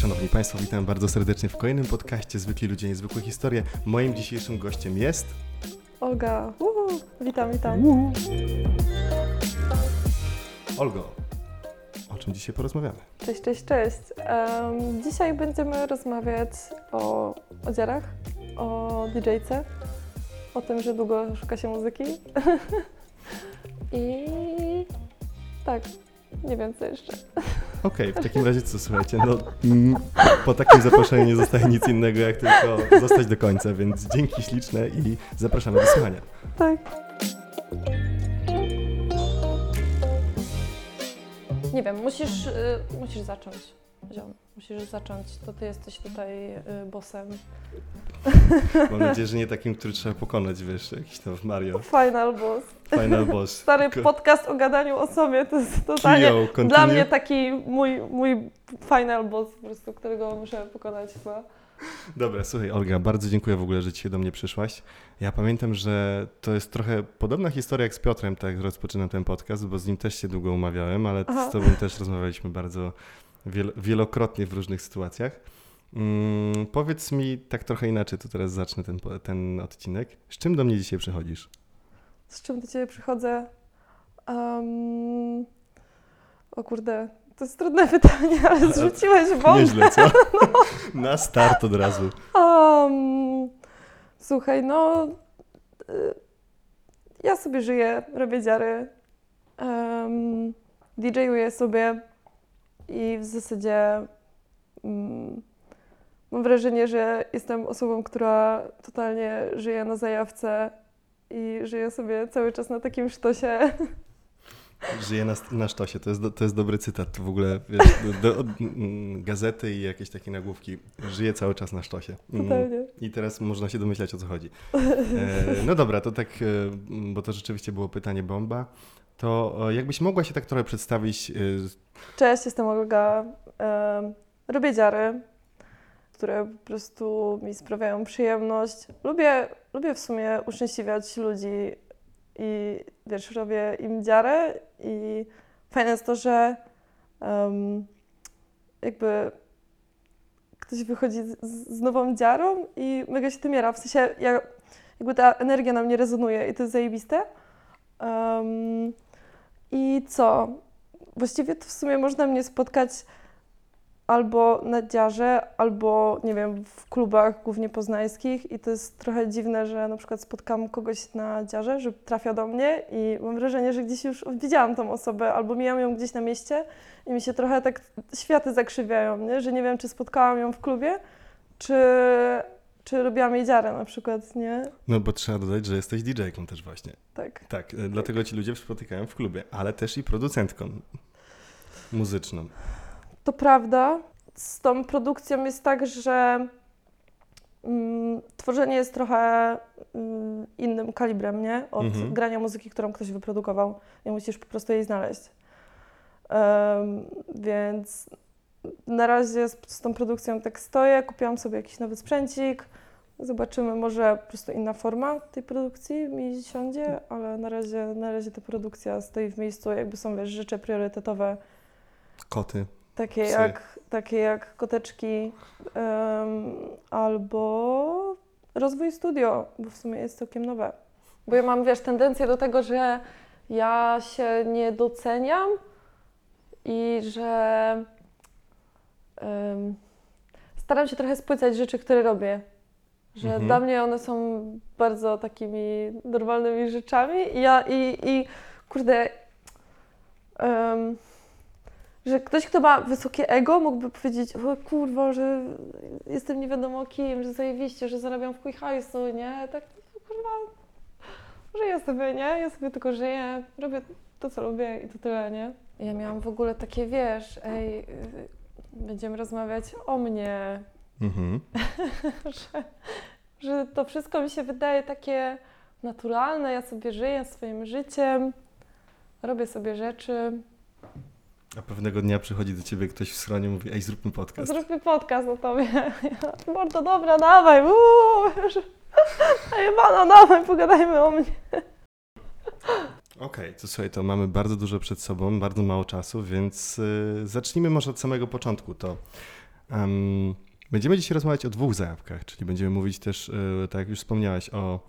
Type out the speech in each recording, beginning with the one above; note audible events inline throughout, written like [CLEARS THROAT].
Szanowni Państwo, witam bardzo serdecznie w kolejnym podcaście Zwykli Ludzie, Niezwykłe Historie. Moim dzisiejszym gościem jest... Olga, Uhu. witam, witam. Olgo. O czym dzisiaj porozmawiamy? Cześć, cześć, cześć. Em, dzisiaj będziemy rozmawiać o odziarach, o DJ-ce, o tym, że długo szuka się muzyki. [LAUGHS] I tak, nie wiem co jeszcze. Okej, w takim razie co, słuchajcie, no mm, po takim zaproszeniu nie zostaje nic innego, jak tylko zostać do końca, więc dzięki śliczne i zapraszamy do słuchania. Tak. Nie wiem, musisz, y, musisz zacząć. Ziom, musisz zacząć. To ty jesteś tutaj y, bossem. Mam [LAUGHS] nadzieję, że nie takim, który trzeba pokonać, wiesz, jakiś tam Mario, Final boss. Final Boss. [LAUGHS] Stary Ko- podcast o gadaniu o sobie to jest totalnie Kio, continue. dla mnie taki mój, mój final boss po prostu, którego muszę pokonać chyba. Dobra, słuchaj Olga, bardzo dziękuję w ogóle, że dzisiaj do mnie przyszłaś. Ja pamiętam, że to jest trochę podobna historia jak z Piotrem, tak jak rozpoczynam ten podcast, bo z nim też się długo umawiałem, ale Aha. z tobą też rozmawialiśmy bardzo wielokrotnie w różnych sytuacjach. Mm, powiedz mi tak trochę inaczej, to teraz zacznę ten, ten odcinek. Z czym do mnie dzisiaj przychodzisz? Z czym do ciebie przychodzę? Um, o kurde, to jest trudne [LAUGHS] pytanie, ale zrzuciłeś bombę. Nieźle, co? [LAUGHS] [LAUGHS] Na start od razu. Um, słuchaj, no y, ja sobie żyję, robię dziary, um, DJ-uję sobie i w zasadzie mm, mam wrażenie, że jestem osobą, która totalnie żyje na zajawce i żyje sobie cały czas na takim sztosie. Żyję na, na sztosie, to jest, do, to jest dobry cytat w ogóle, wiesz, do, do, od, mm, gazety i jakieś takie nagłówki. Żyję cały czas na sztosie. Mm. Totalnie. I teraz można się domyślać o co chodzi. E, no dobra, to tak, e, bo to rzeczywiście było pytanie bomba. To e, jakbyś mogła się tak trochę przedstawić, e, Cześć, jestem Olga. Robię dziary, które po prostu mi sprawiają przyjemność. Lubię, lubię w sumie uszczęśliwiać ludzi i wiesz, robię im dziarę i fajne jest to, że em, jakby ktoś wychodzi z, z nową dziarą i mega się tym jara. W sensie ja, jakby ta energia na mnie rezonuje i to jest zajebiste. Em, I co? Właściwie to w sumie można mnie spotkać albo na dziarze, albo nie wiem, w klubach głównie poznańskich i to jest trochę dziwne, że na przykład spotkam kogoś na dziarze, że trafia do mnie i mam wrażenie, że gdzieś już widziałam tą osobę albo mijam ją gdzieś na mieście i mi się trochę tak światy zakrzywiają, nie? że nie wiem, czy spotkałam ją w klubie, czy, czy robiłam jej dziarę na przykład, nie? no bo trzeba dodać, że jesteś DJ-ką też właśnie. Tak. Tak, e, dlatego ci ludzie spotykają w klubie, ale też i producentką muzyczną. To prawda. Z tą produkcją jest tak, że mm, tworzenie jest trochę mm, innym kalibrem, nie? Od Mhm. grania muzyki, którą ktoś wyprodukował. I musisz po prostu jej znaleźć. Em, więc na razie z, z tą produkcją tak stoję. Kupiłam sobie jakiś nowy sprzęcik. Zobaczymy, może po prostu inna forma tej produkcji mi siądzie, ale na razie, na razie ta produkcja stoi w miejscu. Jakby są, wiesz, rzeczy priorytetowe. Koty. Takie Psy. jak, takie jak koteczki em, albo rozwój studio, bo w sumie jest całkiem nowe. Bo ja mam, wiesz, tendencję do tego, że ja się nie doceniam i że em, staram się trochę spłycać rzeczy, które robię. Że Mhm. dla mnie one są bardzo takimi normalnymi rzeczami i ja i, i kurde, em, że ktoś, kto ma wysokie ego, mógłby powiedzieć, o kurwa, że jestem nie wiadomo kim, że zajebiście, że zarabiam w quick hajsu, nie? Tak, kurwa, żyję sobie, nie? Ja sobie tylko żyję, robię to, co lubię i to tyle, nie? Ja miałam w ogóle takie, wiesz, ej, będziemy rozmawiać o mnie, Mhm. [LAUGHS] że, że to wszystko mi się wydaje takie naturalne, ja sobie żyję swoim życiem, robię sobie rzeczy. A pewnego dnia przychodzi do ciebie ktoś w stronie i mówi, ej, zróbmy podcast. Zróbmy podcast o tobie. [LAUGHS] Ja, Bardzo dobra, dawaj. Uuu, wiesz. [LAUGHS] Ej, Ivana, dawaj, pogadajmy o mnie. Okej, to słuchaj, to mamy bardzo dużo przed sobą, bardzo mało czasu, więc y, zacznijmy może od samego początku. To em, będziemy dzisiaj rozmawiać o dwóch zajawkach, czyli będziemy mówić też, y, tak jak już wspomniałaś, o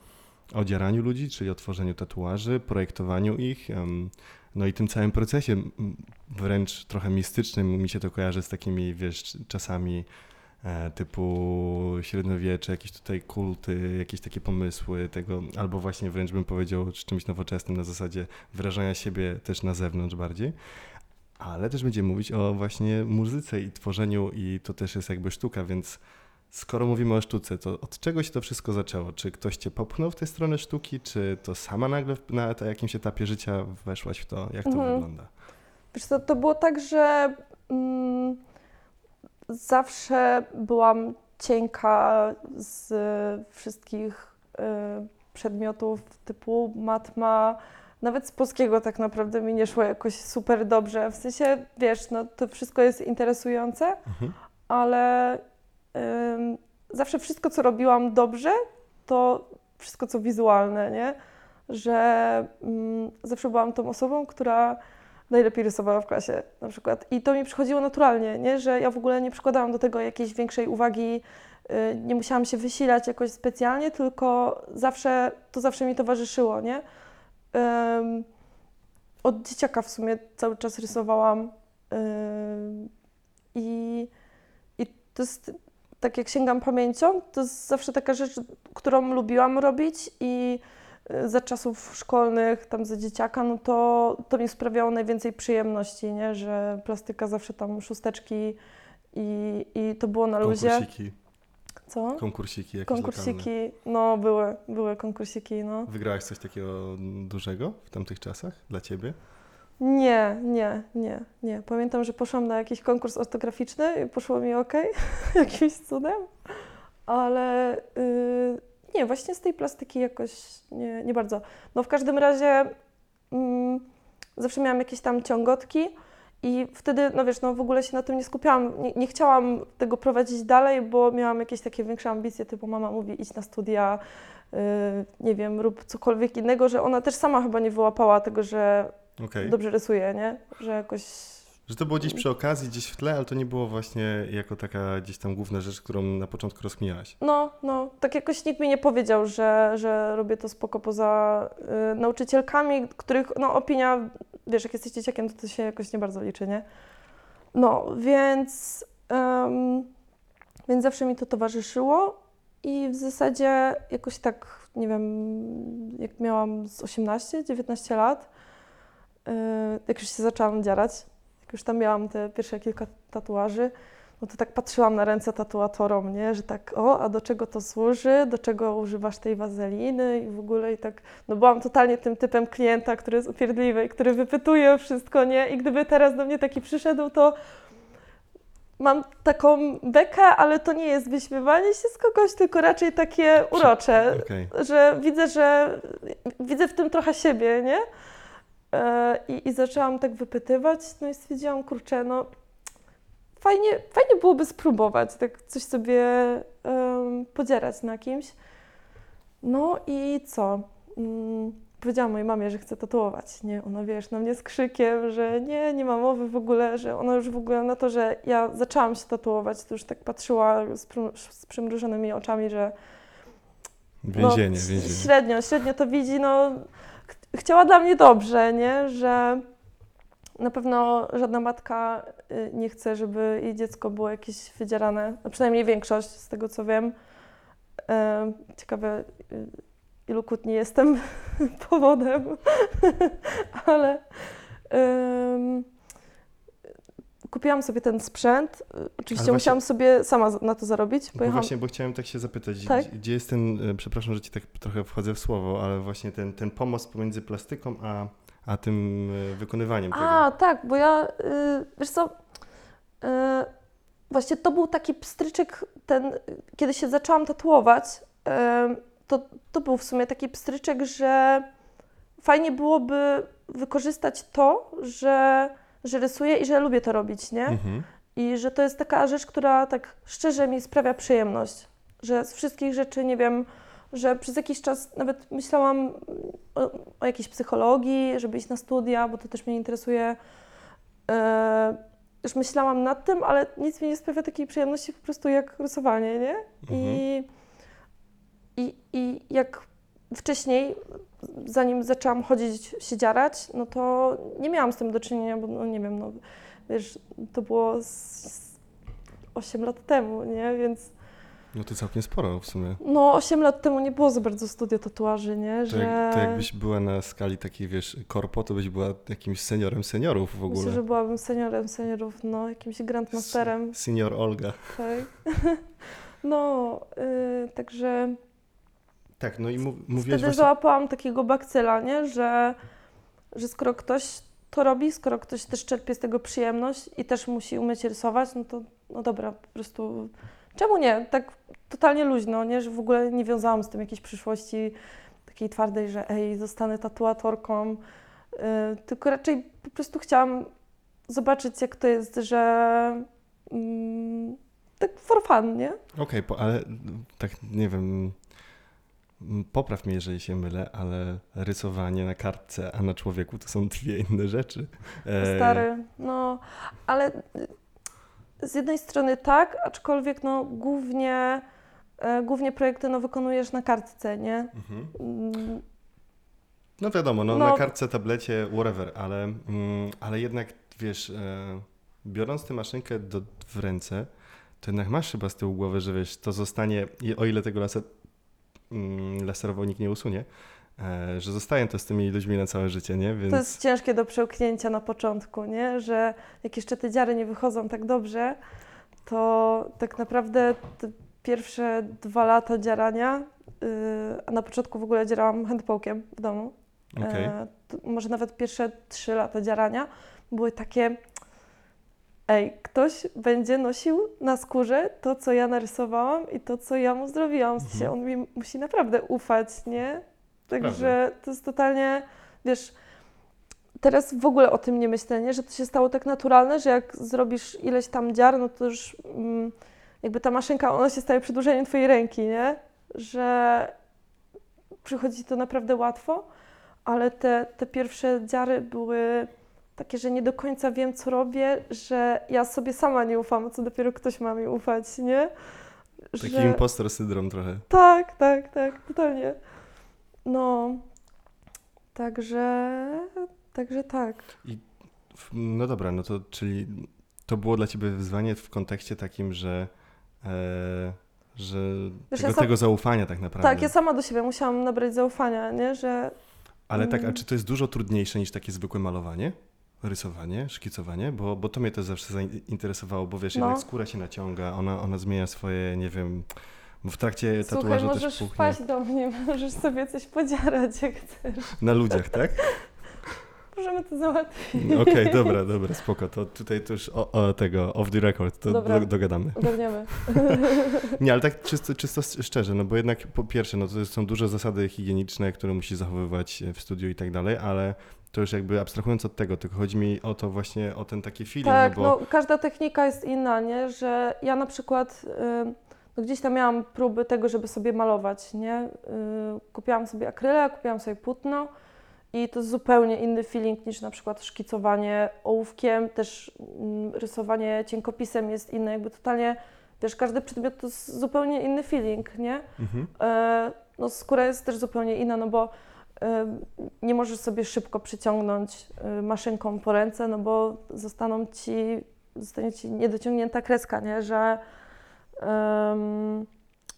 odzieraniu ludzi, czyli o tworzeniu tatuaży, projektowaniu ich, em, no i tym całym procesie, wręcz trochę mistycznym, mi się to kojarzy z takimi, wiesz, czasami typu średniowiecze, jakieś tutaj kulty, jakieś takie pomysły tego, albo właśnie wręcz bym powiedział czymś nowoczesnym na zasadzie wyrażania siebie też na zewnątrz bardziej. Ale też będziemy mówić o właśnie muzyce i tworzeniu i to też jest jakby sztuka, więc skoro mówimy o sztuce, to od czego się to wszystko zaczęło? Czy ktoś cię popchnął w tę stronę sztuki, czy to sama nagle na jakimś etapie życia weszłaś w to? Jak to Mhm. wygląda? Wiesz co, to było tak, że mm, zawsze byłam cienka z wszystkich y, przedmiotów typu matma, nawet z polskiego tak naprawdę mi nie szło jakoś super dobrze. W sensie, wiesz, no to wszystko jest interesujące, Mhm. ale ym, zawsze wszystko, co robiłam dobrze, to wszystko, co wizualne, nie? Że mm, zawsze byłam tą osobą, która najlepiej rysowała w klasie na przykład. I to mi przychodziło naturalnie, nie? Że ja w ogóle nie przykładałam do tego jakiejś większej uwagi, y, nie musiałam się wysilać jakoś specjalnie, tylko zawsze, to zawsze mi towarzyszyło, nie? Od dzieciaka w sumie cały czas rysowałam ym, i, i to jest, tak jak sięgam pamięcią, to jest zawsze taka rzecz, którą lubiłam robić i y, za czasów szkolnych, tam za dzieciaka, no to, to mi sprawiało najwięcej przyjemności, nie? Że plastyka zawsze tam szósteczki i, i to było na luzie. Konkursiki, Co? konkursiki jakieś lokalne. Konkursiki, no były, były konkursiki, no. Wygrałaś coś takiego dużego w tamtych czasach dla ciebie? Nie, nie, nie, nie. Pamiętam, że poszłam na jakiś konkurs ortograficzny i poszło mi ok, [LAUGHS] jakimś cudem, ale y, nie, właśnie z tej plastyki jakoś nie, nie bardzo. No w każdym razie mm, zawsze miałam jakieś tam ciągotki i wtedy, no wiesz, no w ogóle się na tym nie skupiałam. Nie, nie chciałam tego prowadzić dalej, bo miałam jakieś takie większe ambicje, typu mama mówi idź na studia, y, nie wiem, rób cokolwiek innego, że ona też sama chyba nie wyłapała tego, że Okej. dobrze rysuje, nie? Że jakoś. Że to było gdzieś przy okazji, gdzieś w tle, ale to nie było właśnie jako taka gdzieś tam główna rzecz, którą na początku rozkminiałaś. No, no, tak jakoś nikt mi nie powiedział, że, że robię to spoko poza y, nauczycielkami, których, no, opinia, wiesz, jak jesteś dzieciakiem, to to się jakoś nie bardzo liczy, nie? No, więc, em, więc zawsze mi to towarzyszyło i w zasadzie jakoś tak, nie wiem, jak miałam z 18-19 lat, y, jak już się zaczęłam dziarać, już tam miałam te pierwsze kilka tatuaży, no to tak patrzyłam na ręce tatuatorom, nie, że tak, o, a do czego to służy, do czego używasz tej wazeliny i w ogóle i tak, no byłam totalnie tym typem klienta, który jest upierdliwy i który wypytuje wszystko, nie, i gdyby teraz do mnie taki przyszedł, to mam taką bekę, ale to nie jest wyśmiewanie się z kogoś, tylko raczej takie urocze, Okej. że widzę, że widzę w tym trochę siebie, nie? E, I, I zaczęłam tak wypytywać, no i stwierdziłam, kurczę, no fajnie, fajnie byłoby spróbować, tak coś sobie em, podzierać na kimś. No i co? Mm, powiedziałam mojej mamie, że chcę tatuować, nie? Ona, wiesz, na mnie z krzykiem, że nie, nie ma mowy w ogóle, że ona już w ogóle na to, że ja zaczęłam się tatuować, to już tak patrzyła z, z przymrużonymi oczami, że Więzienie, no, więzienie. Średnio, średnio to widzi, no chciała dla mnie dobrze, nie? Że na pewno żadna matka y, nie chce, żeby jej dziecko było jakieś wydzierane, no przynajmniej większość z tego co wiem. E, Ciekawe, y, ilu kłótni jestem [LAUGHS] powodem, [LAUGHS] ale em, kupiłam sobie ten sprzęt. Oczywiście właśnie- musiałam sobie sama na to zarobić. Bo Pojechałam właśnie, bo chciałem tak się zapytać, Tak? gdzie, jest ten, e, przepraszam, że ci tak trochę wchodzę w słowo, ale właśnie ten, ten pomost pomiędzy plastyką a, a tym e, wykonywaniem A, tego. tak, bo ja, y, wiesz co, y, właśnie to był taki pstryczek, ten, kiedy się zaczęłam tatuować, y, to, to był w sumie taki pstryczek, że fajnie byłoby wykorzystać to, że, że rysuję i że lubię to robić, nie? Mhm. I że to jest taka rzecz, która tak szczerze mi sprawia przyjemność. Że z wszystkich rzeczy, nie wiem, że przez jakiś czas nawet myślałam o, o jakiejś psychologii, żeby iść na studia, bo to też mnie interesuje. E, już myślałam nad tym, ale nic mi nie sprawia takiej przyjemności po prostu jak rysowanie, nie? I, i, I jak wcześniej, zanim zaczęłam chodzić, się dziarać, no to nie miałam z tym do czynienia, bo no nie wiem, no wiesz, to było z, z 8 lat temu, nie? Więc No to całkiem sporo w sumie. no 8 lat temu nie było za bardzo studia tatuaży, nie? To, Że jak, to jakbyś była na skali takiej, wiesz, korpo, to byś była jakimś seniorem seniorów w ogóle. Myślę, że byłabym seniorem seniorów, no jakimś grandmasterem, Senior Olga. tak. [LAUGHS] No, y, także Tak, no i mów, mówiłeś wtedy właśnie... załapałam takiego bakcyla, nie? Że, że skoro ktoś to robi, skoro ktoś też czerpie z tego przyjemność i też musi umieć rysować, no to no dobra, po prostu czemu nie? Tak totalnie luźno, nie? Że w ogóle nie wiązałam z tym jakiejś przyszłości takiej twardej, że ej, zostanę tatuatorką, y, tylko raczej po prostu chciałam zobaczyć, jak to jest, że mm, tak for fun, nie? Okej, po- ale tak nie wiem, popraw mnie, jeżeli się mylę, ale rysowanie na kartce, a na człowieku to są dwie inne rzeczy. E, [LAUGHS] Stary, no, ale y, z jednej strony tak, aczkolwiek no głównie, e, głównie projekty no wykonujesz na kartce, nie? Mhm. Mm, No wiadomo, no, No. na kartce, tablecie, whatever, ale, mm, ale jednak wiesz, e, biorąc tę maszynkę do, w ręce, to jednak masz chyba z tyłu głowy, że wiesz, to zostanie, o ile tego mm, laserowo nikt nie usunie, e, że zostaje to z tymi ludźmi na całe życie, nie? Więc To jest ciężkie do przełknięcia na początku, nie? Że jak jeszcze te dziary nie wychodzą tak dobrze, to tak naprawdę te pierwsze dwa lata dziarania, yy, a na początku w ogóle dzierałam handpokiem w domu, okej. E, może nawet pierwsze trzy lata dziarania były takie. Ej, ktoś będzie nosił na skórze to, co ja narysowałam i to, co ja mu zrobiłam. W sensie Mhm. on mi musi naprawdę ufać, nie? Także to jest totalnie, wiesz, teraz w ogóle o tym nie myślę, nie? Że to się stało tak naturalne, że jak zrobisz ileś tam dziar, no to już mm, jakby ta maszynka, ona się staje przedłużeniem twojej ręki, nie? Że przychodzi to naprawdę łatwo ale te, te pierwsze dziary były takie, że nie do końca wiem, co robię, że ja sobie sama nie ufam, co dopiero ktoś ma mi ufać, nie? Taki impostor syndrom trochę. Tak, tak, tak, totalnie. No, także, także tak. W- No dobra, no to czyli to było dla ciebie wyzwanie w kontekście takim, że, e, że Wiesz, tego, ja sam- tego zaufania tak naprawdę. Tak, ja sama do siebie musiałam nabrać zaufania, nie? Że Ale tak, a Mm. czy to jest dużo trudniejsze niż takie zwykłe malowanie? Rysowanie, szkicowanie? Bo, bo to mnie też zawsze zainteresowało, bo wiesz, No. jednak skóra się naciąga, ona, ona zmienia swoje, nie wiem, bo w trakcie słuchaj, tatuażu też puchnie. wpaść do mnie, możesz sobie coś podziarać, jak chcesz. Na ludziach, tak? Możemy to załatwić. Okej, dobra, dobra, spoko. To tutaj to już o, o tego, off the record, to Dobra. do, dogadamy. Ogarniemy. [LAUGHS] Nie, ale tak czysto, czysto szczerze, no bo jednak po pierwsze, no to są duże zasady higieniczne, które musisz zachowywać w studiu i tak dalej, ale to już jakby abstrahując od tego, tylko chodzi mi o to właśnie, o ten taki feeling, Tak, no bo... no każda technika jest inna, nie? Że ja na przykład y, no gdzieś tam miałam próby tego, żeby sobie malować, nie? Y, kupiłam sobie akryle, kupiłam sobie płótno i to jest zupełnie inny feeling niż na przykład szkicowanie ołówkiem, też mm, rysowanie cienkopisem jest inne, jakby totalnie, wiesz, każdy przedmiot to jest zupełnie inny feeling, nie? Mhm. E, no skóra jest też zupełnie inna, no bo nie możesz sobie szybko przyciągnąć e, maszynką po ręce, no bo zostaną ci, zostanie ci niedociągnięta kreska, nie? Że em,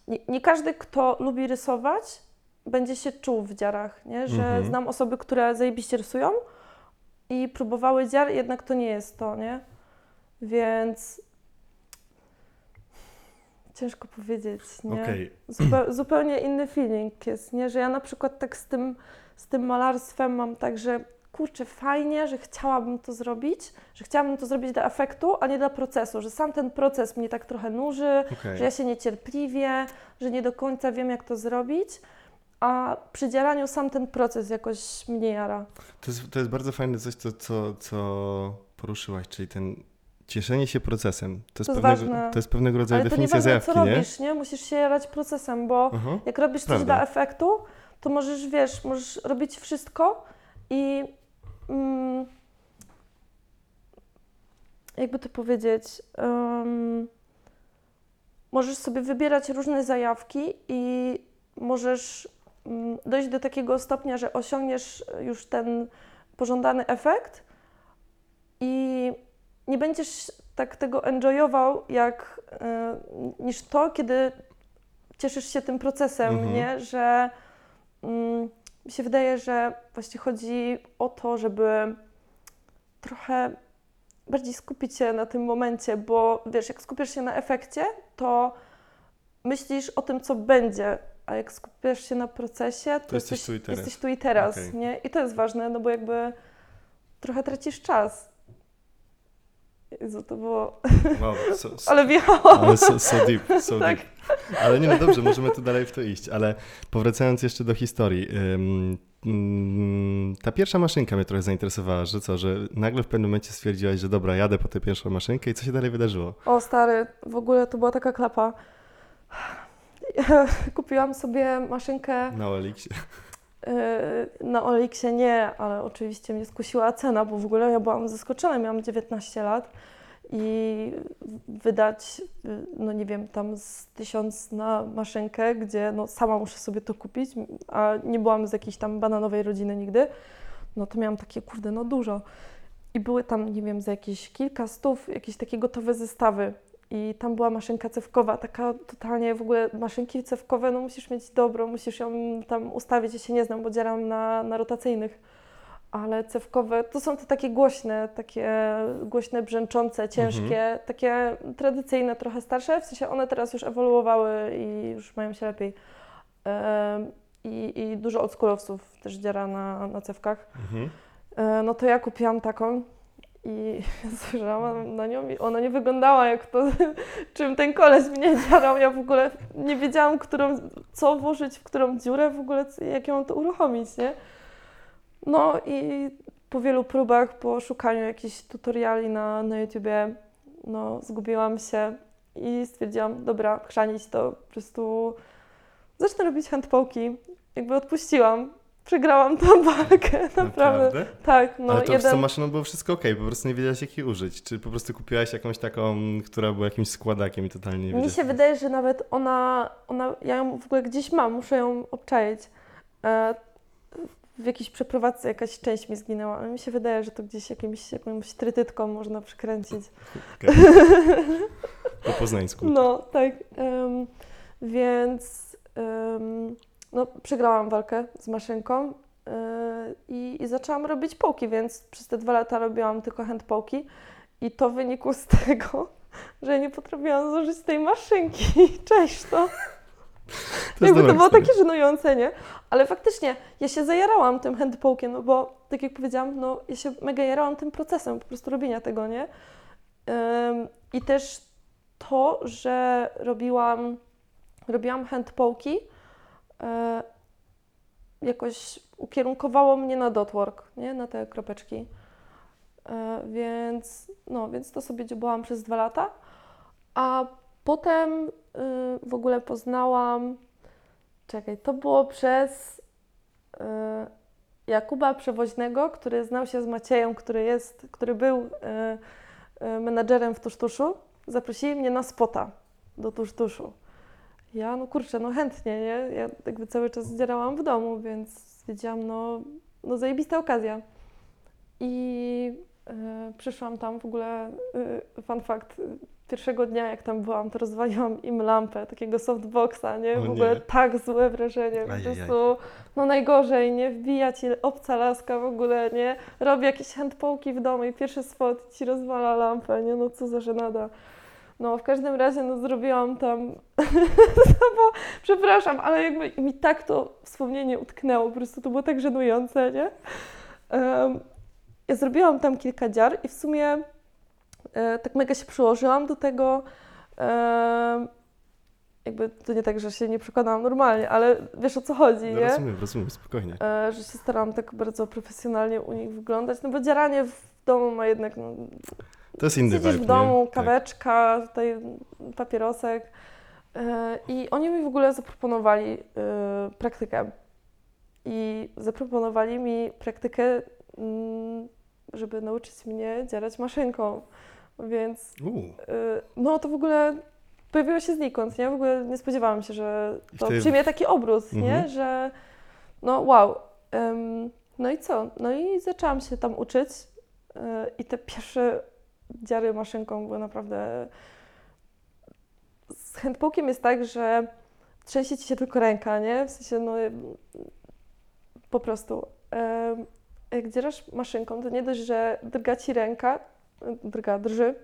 nie, nie każdy, kto lubi rysować, będzie się czuł w dziarach, nie? Że Mhm. znam osoby, które zajebiście rysują i próbowały dziar, jednak to nie jest to, nie? Więc ciężko powiedzieć, nie? Zupe- zupełnie inny feeling jest, nie? Że ja na przykład tak z tym, z tym malarstwem mam tak, że kurczę, fajnie, że chciałabym to zrobić, że chciałabym to zrobić dla efektu, a nie dla procesu, że sam ten proces mnie tak trochę nuży, okej. że ja się niecierpliwię, że nie do końca wiem, jak to zrobić, a przy dzieraniu sam ten proces jakoś mnie jara. To jest, to jest bardzo fajne coś, co, co, co poruszyłaś, czyli ten cieszenie się procesem. To jest, To jest pewnego, ważne. to jest pewnego rodzaju Ale to definicja nieważne, zajawki, co nie? robisz, nie? Musisz się jarać procesem, bo Aha. jak robisz coś Prawda. dla efektu, to możesz, wiesz, możesz robić wszystko i mm, jakby to powiedzieć, em, możesz sobie wybierać różne zajawki i możesz mm, dojść do takiego stopnia, że osiągniesz już ten pożądany efekt i nie będziesz tak tego enjoyował, jak e, niż to, kiedy cieszysz się tym procesem, Mhm. nie? Że mm, mi się wydaje, że właśnie chodzi o to, żeby trochę bardziej skupić się na tym momencie, bo wiesz, jak skupisz się na efekcie, to myślisz o tym, co będzie, a jak skupiasz się na procesie, to, jesteś tu i teraz. jesteś tu i teraz, Okej. nie? I to jest ważne, no bo jakby trochę tracisz czas. Jezu, to było... Wow, so, [LAUGHS] so, Ale wjechało. ale so, so deep, so Tak. deep. Ale nie, no dobrze, możemy tu dalej w to iść, ale powracając jeszcze do historii. mm, ta pierwsza maszynka mnie trochę zainteresowała, że co, że nagle w pewnym momencie stwierdziłaś, że dobra, jadę po tę pierwszą maszynkę i co się dalej wydarzyło? O stary, w ogóle to była taka klapa. [SIGHS] Kupiłam sobie maszynkę Na Elixie. Yy, na Olixie, nie, ale oczywiście mnie skusiła cena, bo w ogóle ja byłam zaskoczona, miałam 19 lat i wydać, yy, no nie wiem, tam z tysiąc na maszynkę, gdzie no sama muszę sobie to kupić, a nie byłam z jakiejś tam bananowej rodziny nigdy, no to miałam takie, kurde, no dużo. I były tam, nie wiem, za jakieś kilka stów, jakieś takie gotowe zestawy. I tam była maszynka cewkowa, taka totalnie w ogóle maszynki cewkowe, no musisz mieć dobrą, musisz ją tam ustawić, ja się nie znam, bo dzieram na, na rotacyjnych. Ale cewkowe to są te takie głośne, takie głośne, brzęczące, ciężkie, takie tradycyjne, trochę starsze. W sensie one teraz już ewoluowały i już mają się lepiej. I, i dużo oldschoolowców też dziara na, na cewkach. Mhm. E, No to ja kupiłam taką i [LAUGHS] spojrzałam na nią i ona nie wyglądała jak to, [LAUGHS] czym ten koleś mnie dziarał. Ja w ogóle nie wiedziałam, którą, co włożyć w którą dziurę, w ogóle jak ją to uruchomić, nie? No i po wielu próbach, po szukaniu jakichś tutoriali na, na YouTubie, no zgubiłam się i stwierdziłam, dobra, chrzanić to, po prostu zacznę robić handpoki. Jakby odpuściłam, przegrałam tą walkę, [LAUGHS] naprawdę. Tak, no Ale to z jeden... tą maszyną było wszystko ok, po prostu nie wiedziałaś jak jej użyć. Czy po prostu kupiłaś jakąś taką, która była jakimś składakiem i totalnie nie Mi się wydaje, że nawet ona, ona, ja ją w ogóle gdzieś mam, muszę ją obczaić. E, w jakiejś przeprowadzce jakaś część mi zginęła, ale mi się wydaje, że to gdzieś jakimś, jakąś trytytką można przykręcić. Okej. [LAUGHS] Po poznańsku. No, tak. em, więc em, no, przegrałam walkę z maszynką e, i, i zaczęłam robić połki, więc przez te dwa lata robiłam tylko handpołki i to wynikło z tego, że nie potrafiłam zużyć tej maszynki. [LAUGHS] Cześć to. To jest Jakby to było historia. takie żenujące, nie? Ale faktycznie, ja się zajarałam tym handpołkiem, no bo tak jak powiedziałam, no ja się mega jarałam tym procesem po prostu robienia tego, nie? Ym, I też to, że robiłam, robiłam handpołki, jakoś ukierunkowało mnie na dotwork, nie? Na te kropeczki. E, więc, no, więc to sobie dziobałam przez dwa lata. A potem y, w ogóle poznałam, czekaj, to było przez y, Jakuba Przewoźnego, który znał się z Maciejem, który jest, który był y, menadżerem w Tusztuszu. Zaprosili mnie na spota do Tusztuszu. Ja, no kurczę, no chętnie, nie? Ja jakby cały czas zdzierałam w domu, więc stwierdziłam, no, no zajebista okazja. I y, przyszłam tam w ogóle, y, fun fact, pierwszego dnia jak tam byłam, to rozwaliłam im lampę, takiego softboxa, nie? O W ogóle nie. tak złe wrażenie, po prostu, no najgorzej, nie? Wbija ci obca laska w ogóle, nie? Robi jakieś handpołki w domu i pierwszy spot ci rozwala lampę, nie? No co za żenada. No, w każdym razie, no, zrobiłam tam, [LAUGHS] bo, przepraszam, ale jakby mi tak to wspomnienie utknęło, po prostu to było tak żenujące, nie? Em, ja zrobiłam tam kilka dziar i w sumie e, tak mega się przyłożyłam do tego, em, jakby to nie tak, że się nie przekonałam normalnie, ale wiesz o co chodzi, No, nie? rozumiem, rozumiem, spokojnie. E, że się starałam tak bardzo profesjonalnie u nich wyglądać, no bo dzieranie w domu ma jednak no, To jest inny Siedzisz vibe, w domu, nie? Tak. kaweczka, tutaj papierosek. E, I oni mi w ogóle zaproponowali e, praktykę. I zaproponowali mi praktykę, mm, żeby nauczyć mnie dzierać maszynką. Więc Tak. Y, no to w ogóle pojawiło się znikąd, nie? W ogóle nie spodziewałam się, że to wtedy- przyjmie taki obrót, nie? Mhm. Że no wow. No i co? No i zaczęłam się tam uczyć i te pierwsze dziary maszynką były naprawdę... Z handpokiem jest tak, że trzęsie ci się tylko ręka, nie? W sensie no y, po prostu. Jak dzierasz maszynką, to nie dość, że drga ci ręka, drga, drży,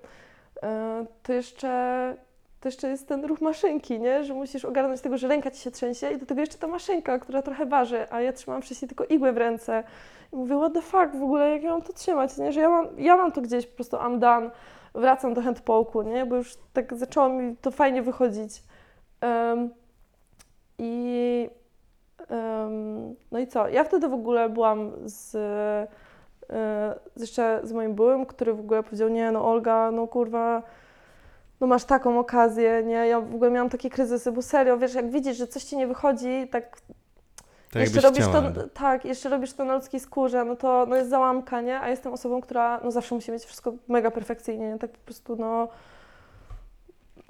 e, to jeszcze, to jeszcze jest ten ruch maszynki, nie? Że musisz ogarnąć tego, że ręka ci się trzęsie i do tego jeszcze ta maszynka, która trochę waży, a ja trzymałam wcześniej tylko igłę w ręce. I mówię, what the fuck, w ogóle jak ja mam to trzymać, nie? Że ja mam, ja mam to gdzieś po prostu I'm done, wracam do handpołku, nie? Bo już tak zaczęło mi to fajnie wychodzić. Em, I em, no i co? Ja wtedy w ogóle byłam e, z jeszcze z moim byłym, który w ogóle powiedział, nie no Olga, no kurwa, no masz taką okazję, nie? Ja w ogóle miałam takie kryzysy, bo serio, wiesz, jak widzisz, że coś ci nie wychodzi, tak tak jeszcze robisz chciała. to, tak, jeszcze robisz to na ludzkiej skórze, no to no jest załamka, nie? A jestem osobą, która no zawsze musi mieć wszystko mega perfekcyjnie, nie? tak po prostu no,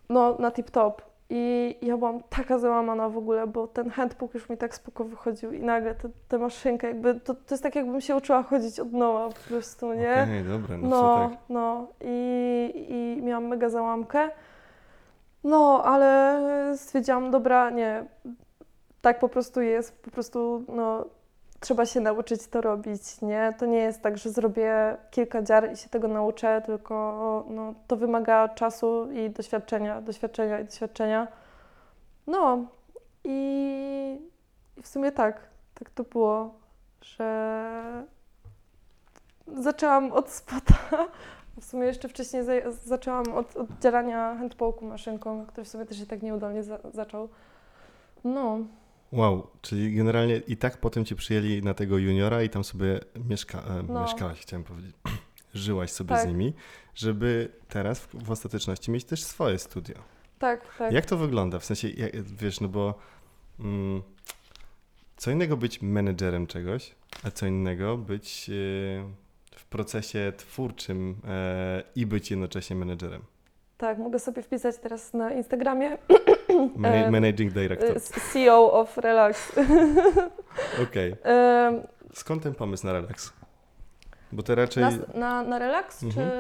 no na tip top. I ja byłam taka załamana w ogóle, bo ten handbook już mi tak spoko wychodził i nagle te maszynka, jakby to, to jest tak jakbym się uczyła chodzić od nowa po prostu, nie? Okej, dobra, no, No, tak. no i, i miałam mega załamkę. No, ale stwierdziłam, dobra, nie, tak po prostu jest, po prostu no, trzeba się nauczyć to robić, nie? To nie jest tak, że zrobię kilka dziar i się tego nauczę, tylko no, to wymaga czasu i doświadczenia, doświadczenia i doświadczenia. No i, i w sumie tak, tak to było, że zaczęłam od spota. W sumie jeszcze wcześniej za- zaczęłam od, od dzierania handpołku maszynką, który w sumie też się tak nieudolnie za- zaczął. No, Wow, czyli generalnie i tak potem cię przyjęli na tego juniora i tam sobie mieszka, e, No. mieszkałaś, chciałem powiedzieć. [CLEARS THROAT] Żyłaś sobie Tak. z nimi, żeby teraz w, w ostateczności mieć też swoje studio. tak, tak. Jak to wygląda? W sensie, jak, wiesz, no bo mm, co innego być menedżerem czegoś, a co innego być e, w procesie twórczym e, i być jednocześnie menedżerem. Tak, mogę sobie wpisać teraz na Instagramie [CLEARS THROAT] [COUGHS] E, managing director. y, CEO of Relax. [LAUGHS] Okej. Em, Skąd ten pomysł na relaks? Bo to raczej... na, na, na Relax, Mhm. czy,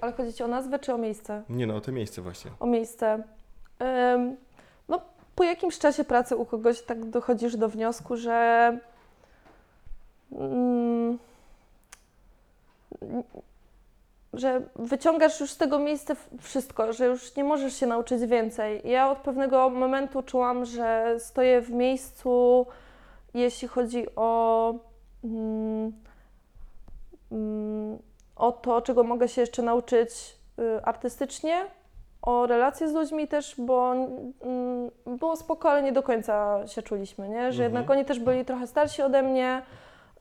ale chodzi Ci o nazwę, czy o miejsce? Nie no, o to miejsce właśnie. o miejsce. No, po jakimś czasie pracy u kogoś tak dochodzisz do wniosku, że mm, że wyciągasz już z tego miejsca wszystko, że już nie możesz się nauczyć więcej. Ja od pewnego momentu czułam, że stoję w miejscu, jeśli chodzi o, mm, mm, o to, czego mogę się jeszcze nauczyć y, artystycznie, o relacje z ludźmi też, bo mm, było spoko, ale nie do końca się czuliśmy, nie? Że Mhm. jednak oni też byli trochę starsi ode mnie.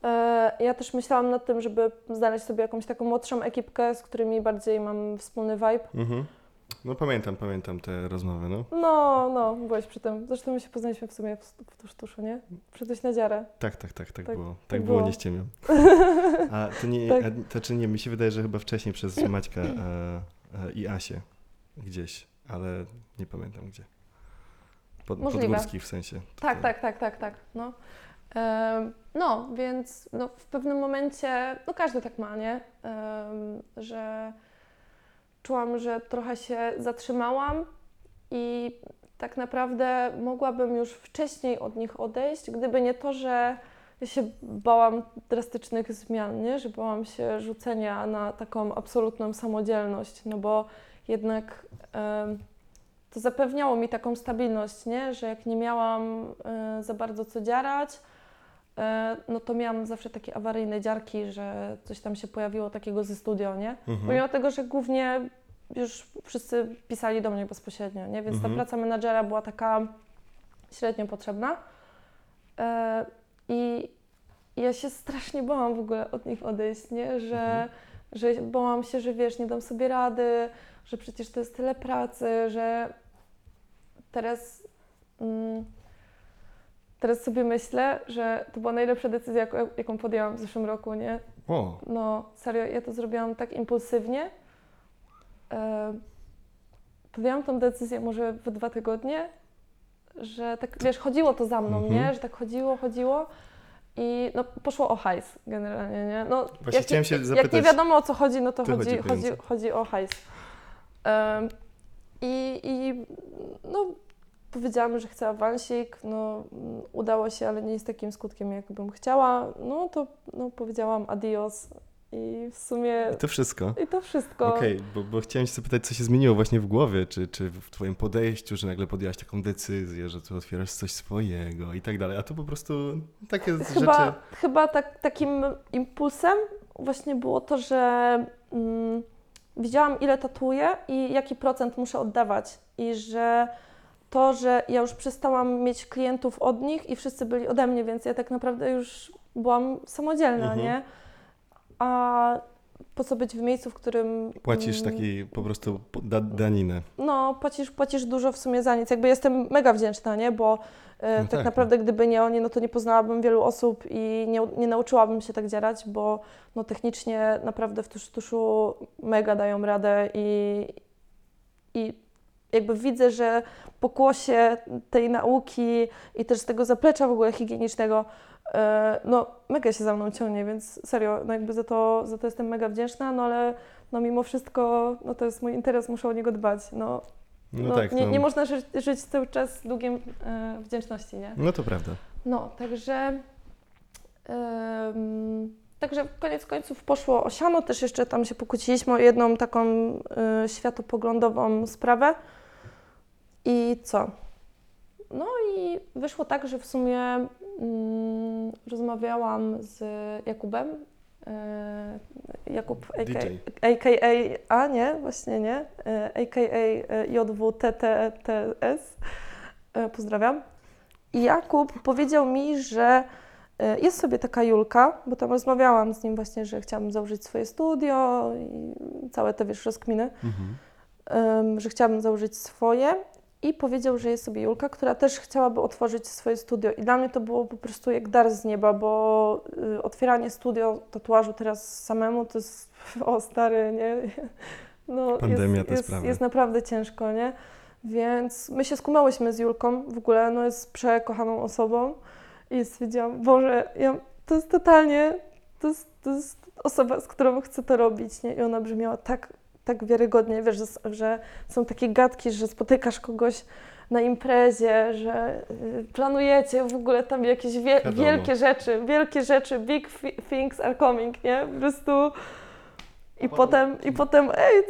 E, Ja też myślałam nad tym, żeby znaleźć sobie jakąś taką młodszą ekipkę, z którymi bardziej mam wspólny vibe. Mhm. No pamiętam, pamiętam te rozmowy, no. No, no, byłeś przy tym. Zresztą my się poznaliśmy w sumie w, w tuż tuszu, nie? Przyszedłeś na dziarę. Tak, tak, tak, tak, Tak- było. Tak, tak było, było. nie ściemiam. [LAUGHS] A to nie, Tak. a, to czy nie, mi się wydaje, że chyba wcześniej przez Maćka e, e, i Asię gdzieś, ale nie pamiętam gdzie. Pod, Możliwe. podgórskich w sensie. Tak, tak, tak, tak, tak. No. No, więc no, w pewnym momencie, no każdy tak ma, nie? Że czułam, że trochę się zatrzymałam i tak naprawdę mogłabym już wcześniej od nich odejść, gdyby nie to, że ja się bałam drastycznych zmian, nie? Że bałam się rzucenia na taką absolutną samodzielność, no bo jednak em, to zapewniało mi taką stabilność, nie? Że jak nie miałam e, za bardzo co dziarać, no to miałam zawsze takie awaryjne dziarki, że coś tam się pojawiło takiego ze studio, nie? Mhm. Pomimo tego, że głównie już wszyscy pisali do mnie bezpośrednio, nie? Więc Mhm. ta praca menadżera była taka średnio potrzebna. E, I ja się strasznie bałam w ogóle od nich odejść, nie? Że, Mhm. że bałam się, że wiesz, nie dam sobie rady, że przecież to jest tyle pracy, że teraz, mm, teraz sobie myślę, że to była najlepsza decyzja, jaką, jaką podjęłam w zeszłym roku, nie? O, No, serio, ja to zrobiłam tak impulsywnie. E, podjęłam tą decyzję może w dwa tygodnie, że tak, wiesz, chodziło to za mną, Mhm. nie? Że tak chodziło, chodziło i no, poszło o hajs generalnie, nie? No, Właśnie chciałem się Jak nie zapytać. wiadomo o co chodzi, no to chodzi, chodzi o chodzi, o hajs. Em, I, I no, powiedziałam, że chcę awansik, no udało się, ale nie z takim skutkiem, jakbym chciała. No to no, powiedziałam adios i w sumie I to wszystko. i to wszystko. Okej, bo, bo chciałem się zapytać, co się zmieniło właśnie w głowie, czy, czy w twoim podejściu, że nagle podjęłaś taką decyzję, że tu otwierasz coś swojego i tak dalej, a to po prostu takie Chyba, rzeczy... chyba tak, takim impulsem właśnie było to, że mm, widziałam, ile tatuję i jaki procent muszę oddawać. I że to, że ja już przestałam mieć klientów od nich i wszyscy byli ode mnie, więc ja tak naprawdę już byłam samodzielna, Mhm. nie? A po co być w miejscu, w którym. Płacisz mm, taki po prostu da, daninę. no, płacisz, płacisz dużo w sumie za nic. Jakby jestem mega wdzięczna, nie? Bo e, No tak, tak, naprawdę gdyby nie oni, no to nie poznałabym wielu osób i nie, nie nauczyłabym się tak dzierać, bo no, technicznie naprawdę w tusz, tuszu mega dają radę i, i jakby widzę, że pokłosie tej nauki i też tego zaplecza w ogóle higienicznego, e, no mega się za mną ciągnie, więc serio, no jakby za to, za to jestem mega wdzięczna, no ale no mimo wszystko, no to jest mój interes, muszę o niego dbać, no, No, no, tak, nie, no, nie można żyć, żyć cały czas z długiem e, wdzięczności, nie? no to prawda. No, także także koniec końców poszło o siano, też jeszcze tam się pokłóciliśmy o jedną taką e, światopoglądową sprawę i co? No i wyszło tak, że w sumie mm, rozmawiałam z Jakubem, e, Jakub aka, a nie, właśnie nie, AKA e, JWTTTS, e, pozdrawiam. I Jakub powiedział mi, że jest sobie taka Julka, bo tam rozmawiałam z nim właśnie, że chciałabym założyć swoje studio i całe te, wiesz, rozkminy, Mhm. że chciałabym założyć swoje i powiedział, że jest sobie Julka, która też chciałaby otworzyć swoje studio i dla mnie to było po prostu jak dar z nieba, bo y, otwieranie studio tatuażu teraz samemu to jest, [LAUGHS] o stary, nie? [LAUGHS] No, Pandemia jest, te jest, sprawy. jest naprawdę ciężko, nie? Więc my się skumałyśmy z Julką, w ogóle no jest przekochaną osobą i stwierdziłam, Boże, ja, to jest totalnie, to jest, to jest osoba, z którą chcę to robić, nie? I ona brzmiała tak, tak wiarygodnie, wiesz, że, że są takie gadki, że spotykasz kogoś na imprezie, że y, planujecie w ogóle tam jakieś wie, wielkie rzeczy, wielkie rzeczy, big things are coming, nie? Po prostu i potem, i potem, ej,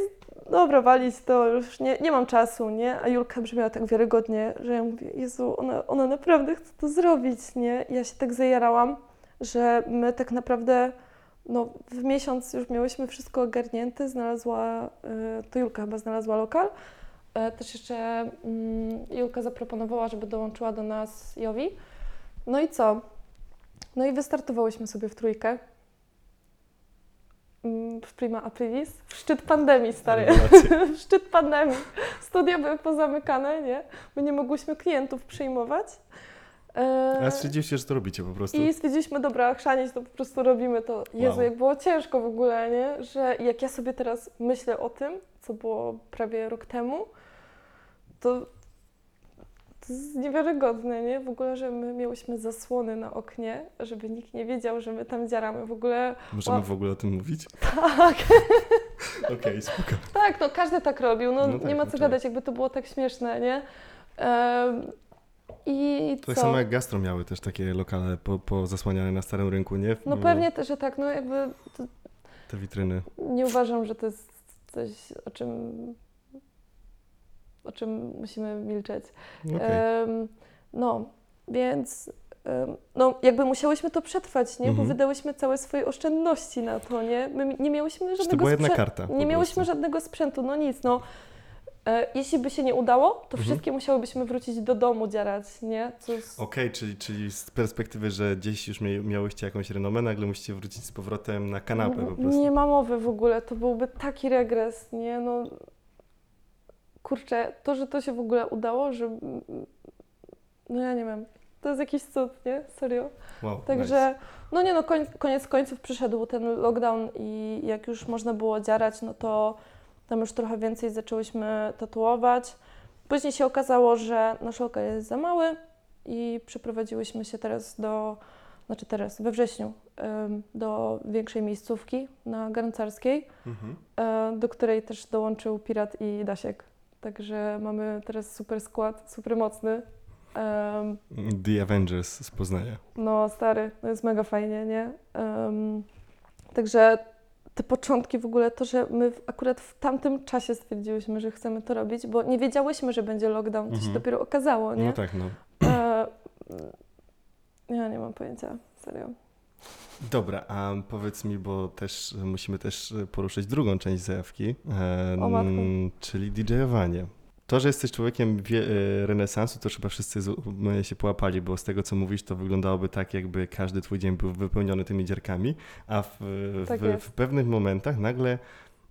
dobra, walić to, już nie, nie mam czasu, nie? A Julka brzmiała tak wiarygodnie, że ja mówię, Jezu, ona, ona naprawdę chce to zrobić, nie? I ja się tak zajarałam, że my tak naprawdę, no w miesiąc już miałyśmy wszystko ogarnięte, znalazła, y, to Julka chyba znalazła lokal. E, Też jeszcze mm, Julka zaproponowała, żeby dołączyła do nas Jowi. No i co? No i wystartowałyśmy sobie w trójkę. Mm, W prima aprilis. W szczyt pandemii, stary. [LAUGHS] W szczyt pandemii. Studia były pozamykane, nie? My nie mogłyśmy klientów przyjmować. E, A stwierdziliście, że to robicie po prostu. i stwierdziliśmy, dobra, chrzanić to po prostu robimy to. Jezu, Wow. jak było ciężko w ogóle, nie? Że jak ja sobie teraz myślę o tym, co było prawie rok temu, to, to jest niewiarygodne, nie? W ogóle, że my miałyśmy zasłony na oknie, żeby nikt nie wiedział, że my tam dziaramy. W ogóle, Możemy Wow. w ogóle o tym mówić? [LAUGHS] tak, [LAUGHS] Okej, spoko. tak, no każdy tak robił, no, No tak, nie ma no co tak. gadać, jakby to było tak śmieszne, nie? Em, I Tak co? samo jak Gastro miały też takie lokale po, pozasłaniane na starym rynku, nie? No pewnie też, że tak, no jakby to, Te witryny. nie uważam, że to jest coś, o czym, o czym musimy milczeć. Em, no, więc no, jakby musiałyśmy to przetrwać, nie? Bo Mhm. wydałyśmy całe swoje oszczędności na to, nie? My nie miałyśmy żadnego była jedna sprzę- karta? po Nie miałyśmy prostu? żadnego sprzętu, no nic, no. E, jeśli by się nie udało, to Mhm. wszystkie musiałybyśmy wrócić do domu dzierać, nie? Jest... Okej, czyli, czyli z perspektywy, że gdzieś już mia- miałyście jakąś renomę, nagle musicie wrócić z powrotem na kanapę po prostu. Nie ma mowy w ogóle, to byłby taki regres, nie? No, kurczę, to, że to się w ogóle udało, że... No ja nie wiem, to jest jakiś cud, nie? Serio. Wow, Także, no nie no, koń, koniec końców przyszedł ten lockdown i jak już można było dziarać, no to tam już trochę więcej zaczęłyśmy tatuować. Później się okazało, że nasz lokal jest za mały i przeprowadziłyśmy się teraz do, znaczy teraz, we wrześniu, do większej miejscówki na Garncarskiej. Mhm. e, do której też dołączył Pirat i Dasiek. Także mamy teraz super skład, super mocny. Em, The Avengers z Poznania. no, stary, no jest mega fajnie, nie? Em, także te początki w ogóle, to, że my akurat w tamtym czasie stwierdziłyśmy, że chcemy to robić, bo nie wiedziałyśmy, że będzie lockdown, to się Mhm. dopiero okazało, nie? No tak, no. E, ja nie mam pojęcia, serio. Dobra, a powiedz mi, bo też musimy też poruszyć drugą część zajawki, e, czyli DJ-owanie. To, że jesteś człowiekiem wie, e, renesansu, to chyba wszyscy się połapali, bo z tego, co mówisz, to wyglądałoby tak, jakby każdy twój dzień był wypełniony tymi dzierkami, a w, Tak w, pewnych momentach nagle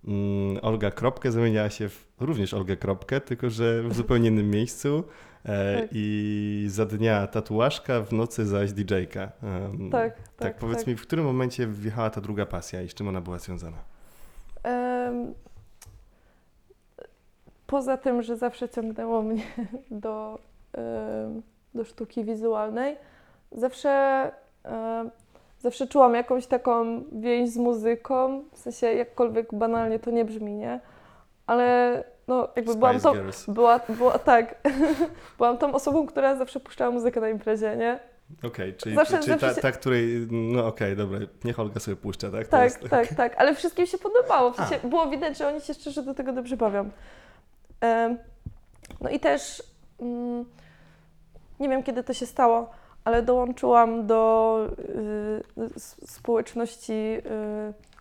mm, Olga Kropkę zamieniała się w również Olgę Kropkę, tylko że w [LAUGHS] zupełnie innym miejscu e, Tak. i za dnia tatuażka, w nocy zaś DJ-ka. Tak, tak, tak, powiedz mi, w którym momencie wjechała ta druga pasja i z czym ona była związana? Poza tym, że zawsze ciągnęło [LAUGHS] mnie do, do sztuki wizualnej, zawsze, zawsze czułam jakąś taką więź z muzyką, w sensie jakkolwiek banalnie to nie brzmi, nie? Ale no, jakby byłam Spice tą, Girls. była, była, tak, [LAUGHS] byłam tą osobą, która zawsze puszczała muzykę na imprezie, nie? Okej, czyli, Zawsze- czyli zawsze ta, się- ta, której, no okej, dobra, niech Olga sobie puszcza, tak? Tak, jest- tak, tak, ale wszystkim się podobało. W sensie było widać, że oni się szczerze do tego dobrze bawią. No i też mm, nie wiem kiedy to się stało, ale dołączyłam do y, s- społeczności y,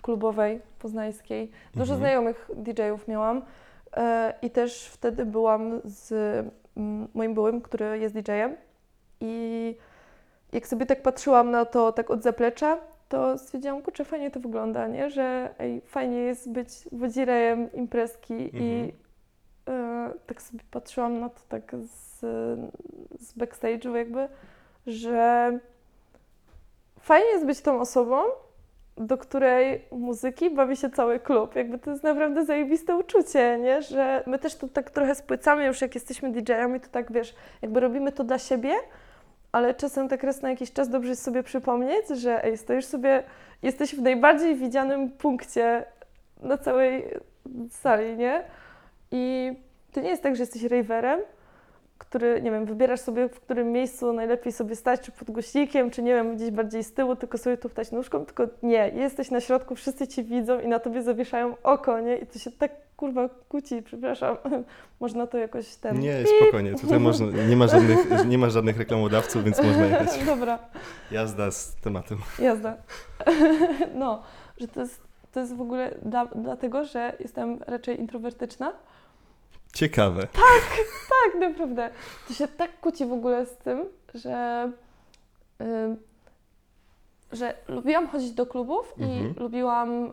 klubowej poznańskiej. Dużo Mhm. znajomych DJ-ów miałam e, i też wtedy byłam z mm, moim byłym, który jest DJ-em i jak sobie tak patrzyłam na to tak od zaplecza, to stwierdziłam, kurczę, fajnie to wygląda, nie? Że ej, fajnie jest być wodzirejem imprezki i e, tak sobie patrzyłam na to tak z, z backstage'u jakby, że fajnie jest być tą osobą, do której muzyki bawi się cały klub. Jakby to jest naprawdę zajebiste uczucie, nie? Że my też tu tak trochę spłycamy już jak jesteśmy DJ-ami, to tak wiesz, jakby robimy to dla siebie, ale czasem tak raz na jakiś czas dobrze jest sobie przypomnieć, że ej, stoisz sobie, jesteś w najbardziej widzianym punkcie na całej sali, nie? I to nie jest tak, że jesteś raverem, który, nie wiem, wybierasz sobie, w którym miejscu najlepiej sobie stać, czy pod głośnikiem, czy nie wiem, gdzieś bardziej z tyłu, tylko sobie tu wstać nóżką, tylko nie, jesteś na środku, wszyscy Cię widzą i na Tobie zawieszają oko, nie? I to się tak, kurwa, kłóci, przepraszam. [LAUGHS] Można to jakoś ten... Nie, spokojnie, tutaj można, nie, ma żadnych, [LAUGHS] nie ma żadnych reklamodawców, więc można jechać. Dobra. Jazda z tematem. Jazda. [LAUGHS] No, że to jest, to jest w ogóle dla, dlatego, że jestem raczej introwertyczna. Ciekawe. Tak, naprawdę. To się tak kłóci w ogóle z tym, że, że lubiłam chodzić do klubów Mhm. i lubiłam,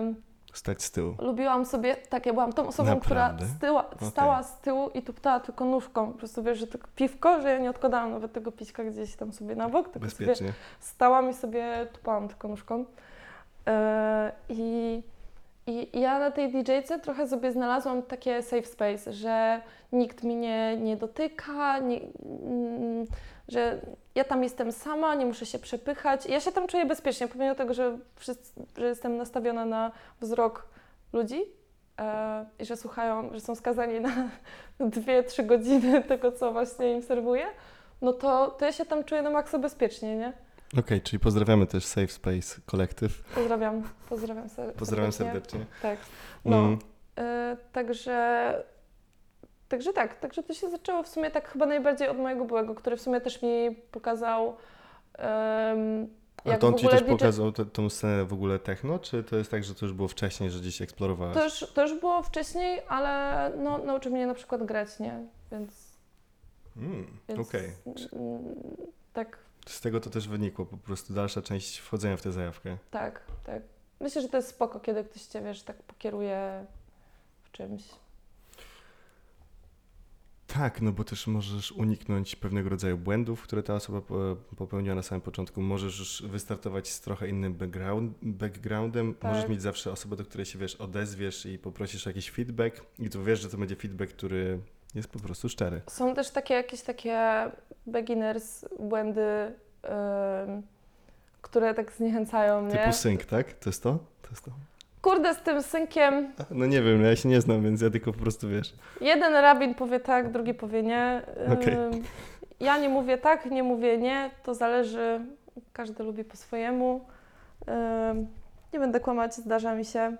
ym, Stać z tyłu. lubiłam sobie, tak, ja byłam tą osobą, która Naprawdę? styła, stała z tyłu i tuptała tylko nóżką. Po prostu wiesz, że tylko piwko, że ja nie odkładałam nawet tego pićka gdzieś tam sobie na bok, tylko sobie Bezpiecznie. stałam i sobie tupałam tylko nóżką. E, I, I ja na tej DJ-ce trochę sobie znalazłam takie safe space, że nikt mnie nie dotyka, nie, mm, że ja tam jestem sama, nie muszę się przepychać. Ja się tam czuję bezpiecznie, pomimo tego, że, wszyscy, że jestem nastawiona na wzrok ludzi e, i że słuchają, że są skazani na [LAUGHS] dwie, trzy godziny tego, co właśnie im serwuję, no to, to ja się tam czuję na maksa bezpiecznie, nie? Okej, czyli pozdrawiamy też Safe Space Kolektyw. Pozdrawiam, pozdrawiam ser- Pozdrawiam serdecznie. serdecznie. Tak. No, Mm, y, także, także tak, także to się zaczęło w sumie tak chyba najbardziej od mojego byłego, który w sumie też mi pokazał, em, A to on ci też DJ pokazał te, tą scenę w ogóle techno, czy to jest tak, że to już było wcześniej, że gdzieś eksplorowałaś? To już, to już było wcześniej, ale no, nauczył mnie na przykład grać, nie? Więc, Mm, Okej. mm, tak, Z tego to też wynikło, po prostu dalsza część wchodzenia w tę zajawkę. tak, tak. Myślę, że to jest spoko, kiedy ktoś cię, wiesz, tak pokieruje w czymś. Tak, no bo też możesz uniknąć pewnego rodzaju błędów, które ta osoba po- popełniła na samym początku. Możesz już wystartować z trochę innym background, backgroundem. Tak. Możesz mieć zawsze osobę, do której się wiesz, odezwiesz i poprosisz o jakiś feedback i tu wiesz, że to będzie feedback, który jest po prostu szczery. Są też takie jakieś takie beginners, błędy, ym, które tak zniechęcają mnie. Typu sync, tak? To jest to? To jest to? Kurde, z tym synkiem No nie wiem, ja się nie znam, więc ja tylko po prostu wiesz. jeden rabin powie tak, drugi powie nie. Okej. Ym, Ja nie mówię tak, nie mówię nie, to zależy, każdy lubi po swojemu. Nie będę kłamać, zdarza mi się,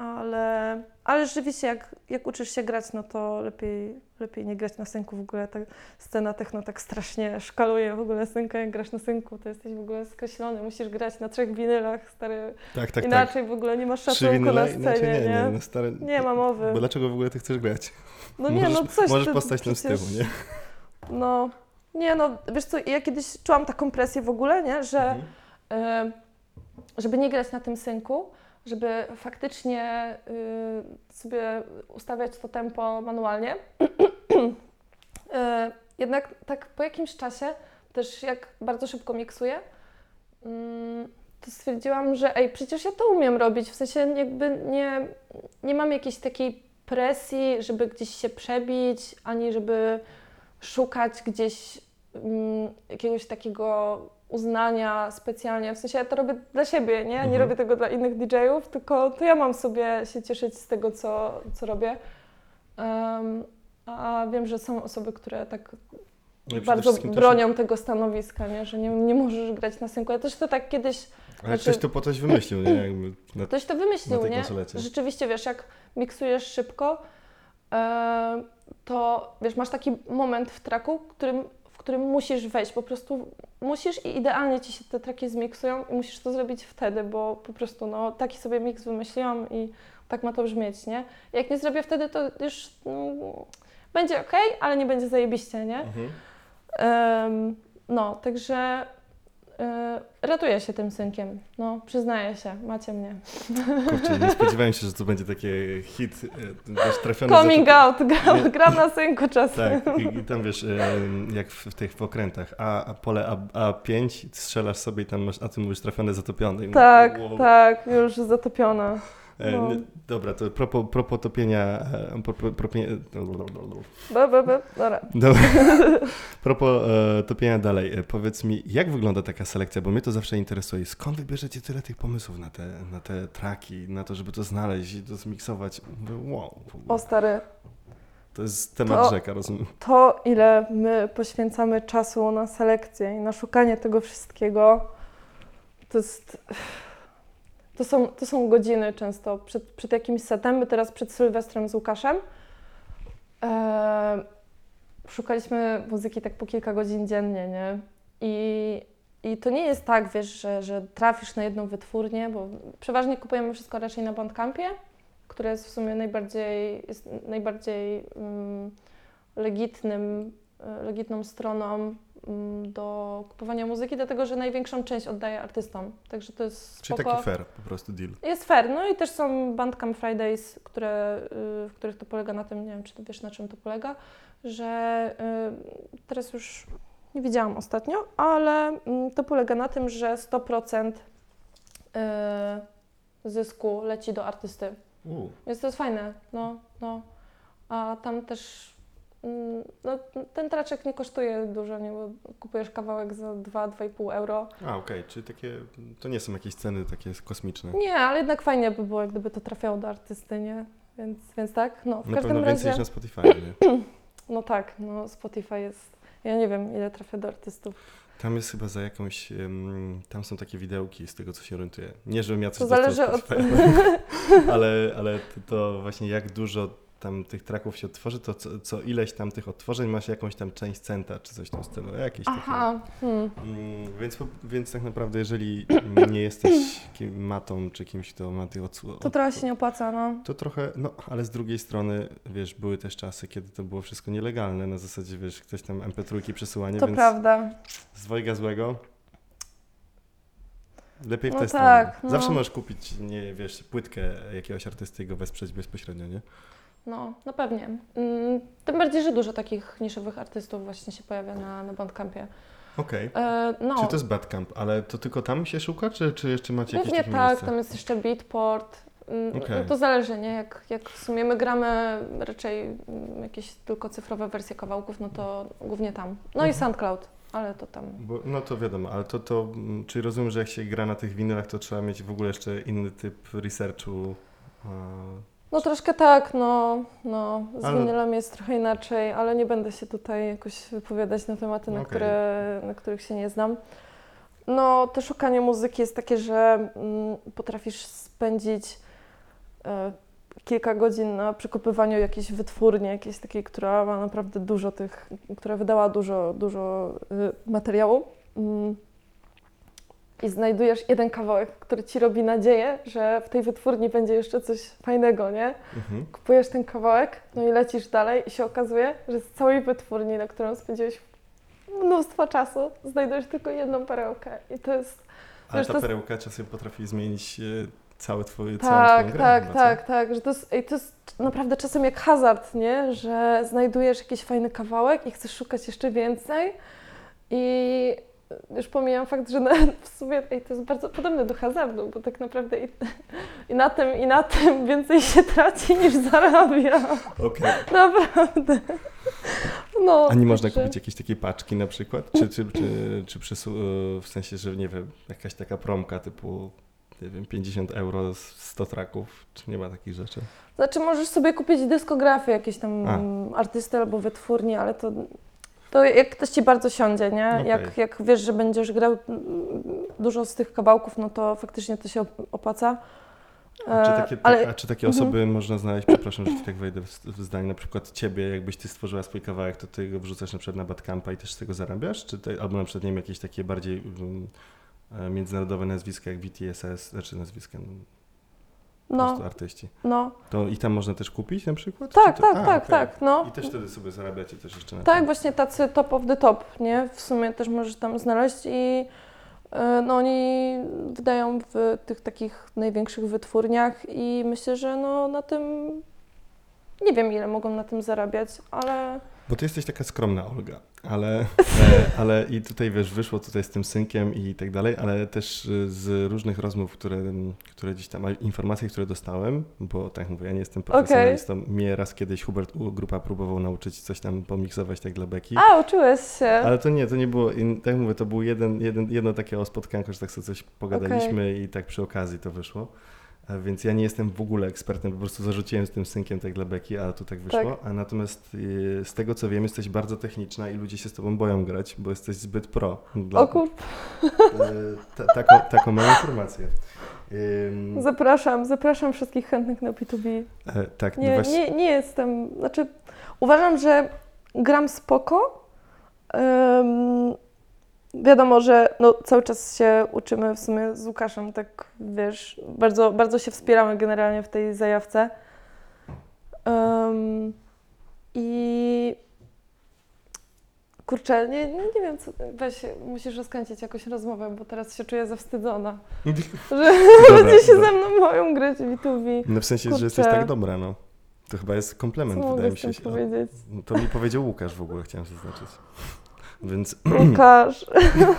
ale, ale rzeczywiście jak, jak uczysz się grać, no to lepiej, lepiej nie grać na synku w ogóle. Ta scena techno tak strasznie szkaluje w ogóle synka, jak grasz na synku, to jesteś w ogóle skreślony, musisz grać na trzech winylach, stary, Tak, tak, inaczej w ogóle nie masz tak. szacunku na scenie, nie, nie? nie, no stare... Nie ma mowy. Bo dlaczego w ogóle ty chcesz grać? No nie, możesz, no coś Możesz ty postać tam z tyłu, przecież- nie? No, nie no, wiesz co, ja kiedyś czułam taką presję w ogóle, nie, że Mhm. y, żeby nie grać na tym synku, żeby faktycznie y, sobie ustawiać to tempo manualnie. [CLEARS THROAT] y, jednak tak po jakimś czasie, też jak bardzo szybko miksuję, mm, to stwierdziłam, że ej, przecież ja to umiem robić, w sensie jakby nie, nie mam jakiejś takiej presji, żeby gdzieś się przebić, ani żeby szukać gdzieś mm, jakiegoś takiego uznania specjalnie. W sensie ja to robię dla siebie, nie? Nie Mhm. robię tego dla innych DJ-ów, tylko to ja mam sobie się cieszyć z tego, co, co robię. Em, a wiem, że są osoby, które tak No bardzo wszystkim też- bronią tego stanowiska, nie? że nie, nie możesz grać na synku. Ja też to tak kiedyś, Ale znaczy- ktoś to po coś wymyślił, nie? Jakby na... ktoś to wymyślił, nie? Rzeczywiście, wiesz, jak miksujesz szybko, e, to wiesz, masz taki moment w traku, którym, w którym musisz wejść, po prostu musisz i idealnie ci się te traki zmiksują i musisz to zrobić wtedy, bo po prostu no, taki sobie miks wymyśliłam i tak ma to brzmieć, nie? Jak nie zrobię wtedy, to już no, będzie ok, ale nie będzie zajebiście, nie? Mhm. Em, no, także ratuję się tym synkiem, no, przyznaję się, macie mnie. Kurczę, nie [LAUGHS] spodziewałem się, że to będzie taki hit, e, wiesz, trafiony Coming za... out, gram, gram na synku czasem. Tak, i, i tam wiesz, e, jak w, w tych w okrętach, a, a pole A, A5, strzelasz sobie i tam masz, a ty mówisz trafiony, zatopiony. I mówię, Tak, wow. tak, już zatopiona. E, no. Dobra, to propos, propos topienia, pro, pro, propie- Be, be, be. Dobra. [LAUGHS] E, topienia dalej, e, powiedz mi, jak wygląda taka selekcja, bo mnie to zawsze interesuje. Skąd wybierzecie tyle tych pomysłów na te, na te traki, na to, żeby to znaleźć i to zmiksować? Wow. O stary, to jest temat To- rzeka, rozumiem. to ile my poświęcamy czasu na selekcję i na szukanie tego wszystkiego, to jest... To są, to są godziny często przed, przed jakimś setem. My teraz przed Sylwestrem z Łukaszem e, szukaliśmy muzyki tak po kilka godzin dziennie, nie? I, i to nie jest tak, wiesz, że, że trafisz na jedną wytwórnię, bo przeważnie kupujemy wszystko raczej na Bandcampie, które jest w sumie najbardziej, jest najbardziej mm, legitnym, e, legitną stroną do kupowania muzyki, dlatego że największą część oddaje artystom. Także to jest Czyli spoko. taki fair po prostu deal. Jest fair, no i też są Bandcamp Fridays, które, y, w których to polega na tym, nie wiem, czy ty wiesz na czym to polega, że y, teraz już nie widziałam ostatnio, ale mm, to polega na tym, że 100% y, zysku leci do artysty. U, Więc to jest fajne, no, no. A tam też mm, no, ten traczek nie kosztuje dużo, nie, bo kupujesz kawałek za 2-2,5 euro. A, okej, czyli takie, to nie są jakieś ceny takie kosmiczne. Nie, ale jednak fajnie by było, gdyby to trafiało do artysty, nie? Więc, więc tak, no w Na każdym pewno więcej razie, niż na Spotify, nie? [CLEARS THROAT] no tak, no Spotify jest, ja nie wiem ile trafia do artystów. Tam jest chyba za jakąś, tam są takie widełki z tego, co się orientuję. Nie, żebym ja coś To zależy od... [LAUGHS] Ale, ale to, to właśnie jak dużo tam tych traków się otworzy, to co, co ileś tam tych odtworzeń masz jakąś tam część centa, czy coś w tym stylu, jakieś takie. Aha, hmm. Mm, Więc, więc tak naprawdę, jeżeli [CLEARS THROAT] nie jesteś kim, matą czy kimś, kto ma tych odsłon, to trochę się nie opłaca, no. to trochę, no ale z drugiej strony, wiesz, były też czasy, kiedy to było wszystko nielegalne, na zasadzie, wiesz, ktoś tam MP3 przesyłanie, To więc prawda. z dwojga złego lepiej w No tę tak, no. Zawsze możesz kupić, nie wiesz, płytkę jakiegoś artysty i go wesprzeć bezpośrednio, nie? No, no pewnie. Mm, tym bardziej, że dużo takich niszowych artystów właśnie się pojawia na, na Bandcampie. Okej. E, no, Czy to jest Badcamp, ale to tylko tam się szuka, czy, czy jeszcze macie jakieś takie tak, miejsca? tam jest jeszcze Beatport. Mm, Okej. no to zależy, nie? Jak, jak w sumie my gramy raczej mm, jakieś tylko cyfrowe wersje kawałków, no to głównie tam. No i Mhm. SoundCloud, ale to tam. Bo, no to wiadomo, ale to, to, czyli rozumiem, że jak się gra na tych winylach, to trzeba mieć w ogóle jeszcze inny typ researchu. No troszkę tak, no, no z Ale- winylem jest trochę inaczej, ale nie będę się tutaj jakoś wypowiadać na tematy, na, Okej. które, na których się nie znam. No to szukanie muzyki jest takie, że mm, potrafisz spędzić e, kilka godzin na przekopywaniu jakiejś wytwórni, jakiejś takiej, która ma naprawdę dużo tych, która wydała dużo, dużo y, materiału. Mm. I znajdujesz jeden kawałek, który ci robi nadzieję, że w tej wytwórni będzie jeszcze coś fajnego, nie? Mhm. Kupujesz ten kawałek, no i lecisz dalej i się okazuje, że z całej wytwórni, na którą spędziłeś mnóstwo czasu, znajdujesz tylko jedną perełkę. I to jest Ale ta to- perełka czasem potrafi zmienić e, twoje, całą Tak, twoją grę. tak, chyba, co? tak, tak, że to jest, ej, to jest naprawdę czasem jak hazard, nie? Że znajdujesz jakiś fajny kawałek i chcesz szukać jeszcze więcej i już pomijam fakt, że na, w sumie ej, to jest bardzo podobne do hazardu, bo tak naprawdę i, i na tym, i na tym więcej się traci niż zarabia. Okej. Naprawdę. No, A nie można kupić jakiejś takiej paczki na przykład? Czy, czy, czy, czy przysu- w sensie, że nie wiem, jakaś taka promka typu nie wiem, 50 euro, z 100 traków, czy nie ma takich rzeczy? Znaczy możesz sobie kupić dyskografię jakiejś tam A. artysty albo wytwórni, ale to, to jak ktoś ci bardzo siądzie, nie? Okej. Jak, jak wiesz, że będziesz grał dużo z tych kawałków, no to faktycznie to się op- opłaca. A czy E, takie, ale a czy takie Mhm. osoby można znaleźć, przepraszam, że tak wejdę w, zdanie, na przykład ciebie, jakbyś ty stworzyła swój kawałek, to ty go wrzucasz na przykład na Badcampa i też z tego zarabiasz? Czy te, albo na przykład, nie wiem, jakieś takie bardziej um, międzynarodowe nazwiska jak BTSS, znaczy nazwiska, no, no, prostu artyści. no, To i tam można też kupić na przykład? tak, to, tak, a, tak, okej. tak, no. I też wtedy sobie zarabiacie też jeszcze na Tak, tym. właśnie tacy top of the top, nie? W sumie też możesz tam znaleźć i e, no oni wydają w tych takich największych wytwórniach i myślę, że no na tym nie wiem ile mogą na tym zarabiać, ale Bo ty jesteś taka skromna, Olga, ale, [LAUGHS] e, ale i tutaj wiesz, wyszło tutaj z tym synkiem i tak dalej, ale też e, z różnych rozmów, które, które gdzieś tam, informacje, które dostałem, bo tak mówię, ja nie jestem profesjonalistą, mnie raz kiedyś Hubert. Grupa próbował nauczyć coś tam pomiksować tak dla beki. a uczyłeś się. Ale to nie, to nie było, tak mówię, to było jeden, jeden, jedno takie o spotkanko, że tak sobie coś pogadaliśmy i tak przy okazji to wyszło. E, Więc ja nie jestem w ogóle ekspertem, po prostu zarzuciłem z tym synkiem tak dla beki, a tu tak wyszło. A natomiast y, z tego co wiem, jesteś bardzo techniczna i ludzie się z tobą boją grać, bo jesteś zbyt pro. Dla, O kur... y, ta, taką, taką mam informację. Zapraszam, zapraszam wszystkich chętnych na P2B. e, tak, no Nie, właśnie, nie, nie jestem, znaczy uważam, że gram spoko. Ym, wiadomo, że no, cały czas się uczymy w sumie z Łukaszem, tak wiesz, bardzo, bardzo się wspieramy generalnie w tej zajawce. Ym, I kurczę, nie, nie, wiem, co, weź, musisz rozkręcić jakąś rozmowę, bo teraz się czuję zawstydzona, [LAUGHS] że Dobra, ludzie się dobra. ze mną boją grać w B2B. No w sensie, Kurczę. że jesteś tak dobra, no. To chyba jest Co komplement, mogę wydaje mi się. powiedzieć? No To mi powiedział Łukasz w ogóle, chciałem zaznaczyć. Więc Łukasz.